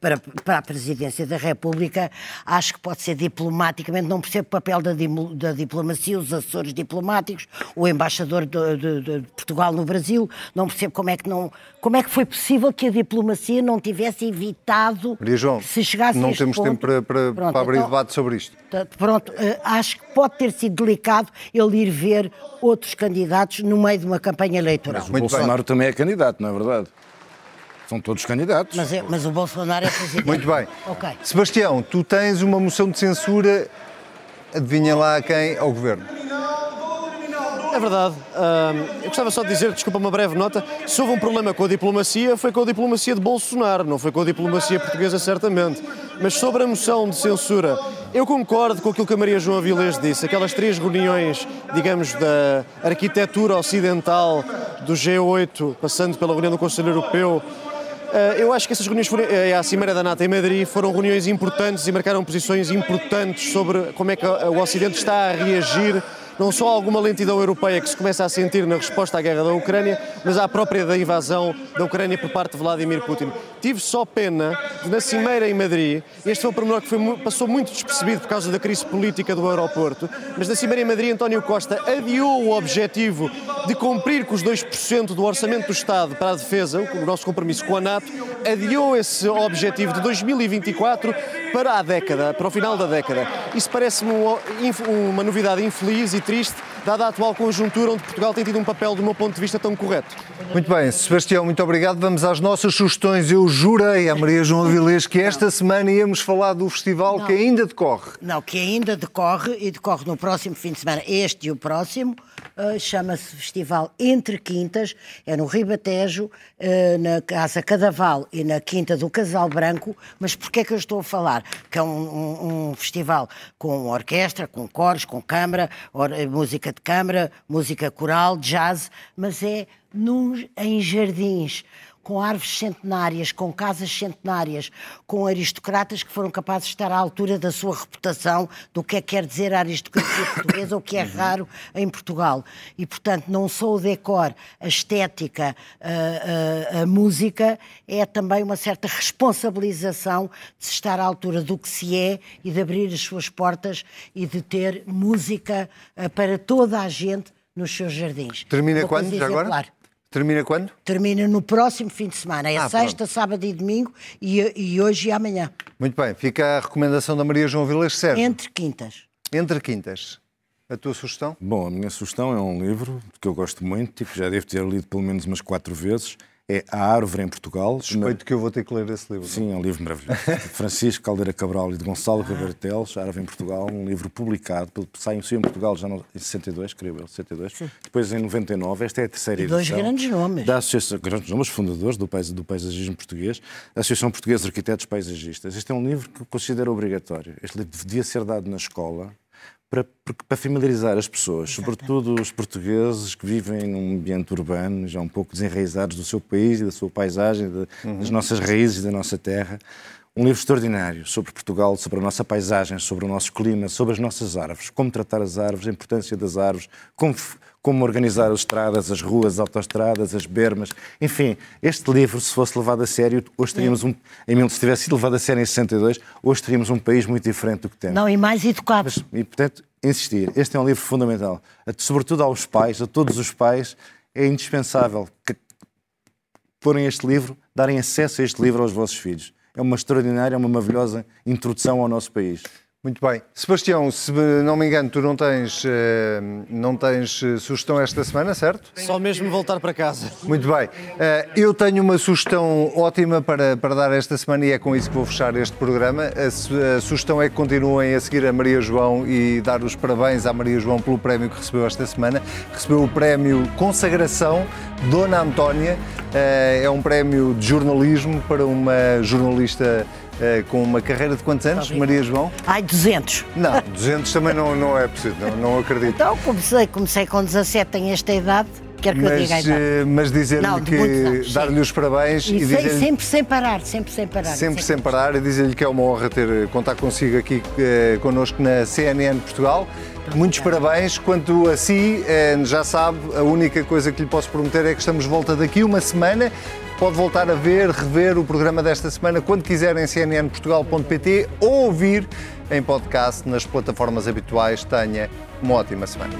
para, para a presidência da República, acho que pode ser diplomaticamente, não percebo o papel da, da diplomacia, os assessores diplomáticos, o embaixador de, de, de, Portugal no Brasil, não percebo como é que não, como é que foi possível que a diplomacia não tivesse evitado Maria João, se chegasse não a este temos ponto, tempo para, para, pronto, para abrir então, debate sobre isto. Pronto, eh, acho que pode ter sido delicado ele ir ver outros candidatos no meio de uma campanha eleitoral. Mas o Bolsonaro bem. também é candidato, não é verdade? São todos candidatos. Mas, é, mas o Bolsonaro é presidente. Muito bem. Okay. Sebastião, tu tens uma moção de censura, adivinha lá a quem? Ao Governo. É verdade. eu gostava só de dizer, desculpa uma breve nota, se houve um problema com a diplomacia, foi com a diplomacia de Bolsonaro, não foi com a diplomacia portuguesa, certamente. Mas sobre a moção de censura, eu concordo com aquilo que a Maria João Avilés disse, aquelas três reuniões, digamos, da arquitetura ocidental do G8, passando pela reunião do Conselho Europeu, eu acho que essas reuniões foram, eh, a Cimeira da NATO em Madrid foram reuniões importantes e marcaram posições importantes sobre como é que o Ocidente está a reagir não só alguma lentidão europeia que se começa a sentir na resposta à guerra da Ucrânia, mas à própria da invasão da Ucrânia por parte de Vladimir Putin. Tive só pena de, na Cimeira em Madrid, este foi um pormenor que foi, passou muito despercebido por causa da crise política do aeroporto, mas na Cimeira em Madrid, António Costa adiou o objetivo de cumprir com os 2% do orçamento do Estado para a defesa, o nosso compromisso com a NATO, adiou esse objetivo de 2024 para a década, para o final da década. Isso parece-me uma novidade infeliz e triste, dada a atual conjuntura onde Portugal tem tido um papel, do meu ponto de vista, tão correto. Muito bem, Sebastião, muito obrigado. Vamos às nossas sugestões. Eu jurei à Maria João Avilés que esta não. semana íamos falar do festival não. que ainda decorre. Não, que ainda decorre e decorre no próximo fim de semana, este e o próximo. Uh, Chama-se Festival Entre Quintas, é no Ribatejo, uh, na Casa Cadaval e na Quinta do Casal Branco. Mas porquê é que eu estou a falar? Que é um, um, um festival com orquestra, com coros, com câmara, or, música de câmara, música coral, jazz, mas é num, em jardins com árvores centenárias, com casas centenárias, com aristocratas que foram capazes de estar à altura da sua reputação, do que é que quer dizer a aristocracia <coughs> portuguesa, o que é raro em Portugal. E, portanto, não só o decor, a estética, a, a, a música, é também uma certa responsabilização de se estar à altura do que se é e de abrir as suas portas e de ter música eh, para toda a gente nos seus jardins. Termina quando, já agora? Termina quando? Termina no próximo fim de semana. É ah, sexta, pronto. sábado e domingo e, e, hoje e amanhã. Muito bem. Fica a recomendação da Maria João Vilas Sérgio. Entre quintas. Entre quintas. A tua sugestão? Bom, a minha sugestão é um livro que eu gosto muito e que já devo ter lido pelo menos umas quatro vezes. É A Árvore em Portugal. Suspeito que eu vou ter que ler esse livro. Sim, é um livro maravilhoso. <laughs> Francisco Caldeira Cabral e de Gonçalo Ribeiro Teles, A Árvore em Portugal, um livro publicado, saiu em Portugal já em 62, creio eu, 62. Sim. Depois em 99, esta é a terceira edição. Dois grandes nomes. Da Associação, grandes nomes, fundadores do, país, do paisagismo português, a Associação Portuguesa de Arquitetos Paisagistas. Este é um livro que eu considero obrigatório. Este livro devia ser dado na escola, para, para familiarizar as pessoas, sobretudo os portugueses que vivem num ambiente urbano, já um pouco desenraizados do seu país e da sua paisagem, de, uhum. das nossas raízes, da nossa terra. Um livro extraordinário sobre Portugal, sobre a nossa paisagem, sobre o nosso clima, sobre as nossas árvores, como tratar as árvores, a importância das árvores, como, como organizar as estradas, as ruas, as autoestradas, as bermas. Enfim, este livro, se fosse levado a sério, hoje teríamos um. Em, se tivesse sido levado a sério em 62, hoje teríamos um país muito diferente do que temos. Não, e mais educado. Mas, e, portanto, insistir. Este é um livro fundamental. Sobretudo aos pais, a todos os pais, é indispensável que porem este livro, darem acesso a este livro aos vossos filhos. É uma extraordinária, uma maravilhosa introdução ao nosso país. Muito bem. Sebastião, se não me engano, tu não tens, eh, não tens eh, sugestão esta semana, certo? Só mesmo voltar para casa. Muito bem. Eh, eu tenho uma sugestão ótima para, para dar esta semana e é com isso que vou fechar este programa. A, a sugestão é que continuem a seguir a Maria João e dar os parabéns à Maria João pelo prémio que recebeu esta semana. Recebeu o prémio Consagração Dona Antónia. É um prémio de jornalismo para uma jornalista uh, com uma carreira de quantos anos, Maria João? Ai, 200. Não, 200 também não, não é possível, não, não acredito. Então, comecei, comecei com 17, tenho esta idade. Quer que mas, eu diga a idade. Eh, mas dizer-lhe que dar-lhe os parabéns e, e dizer sempre sem parar, sempre sem parar. Sempre, sempre sem parar e dizer-lhe que é uma honra ter contar consigo aqui eh, connosco na CNN Portugal. Muitos parabéns. Quanto a si, eh, já sabe, a única coisa que lhe posso prometer é que estamos de volta daqui uma semana Pode voltar a ver, rever o programa desta semana quando quiser em cnnportugal.pt ou ouvir em podcast nas plataformas habituais. Tenha uma ótima semana.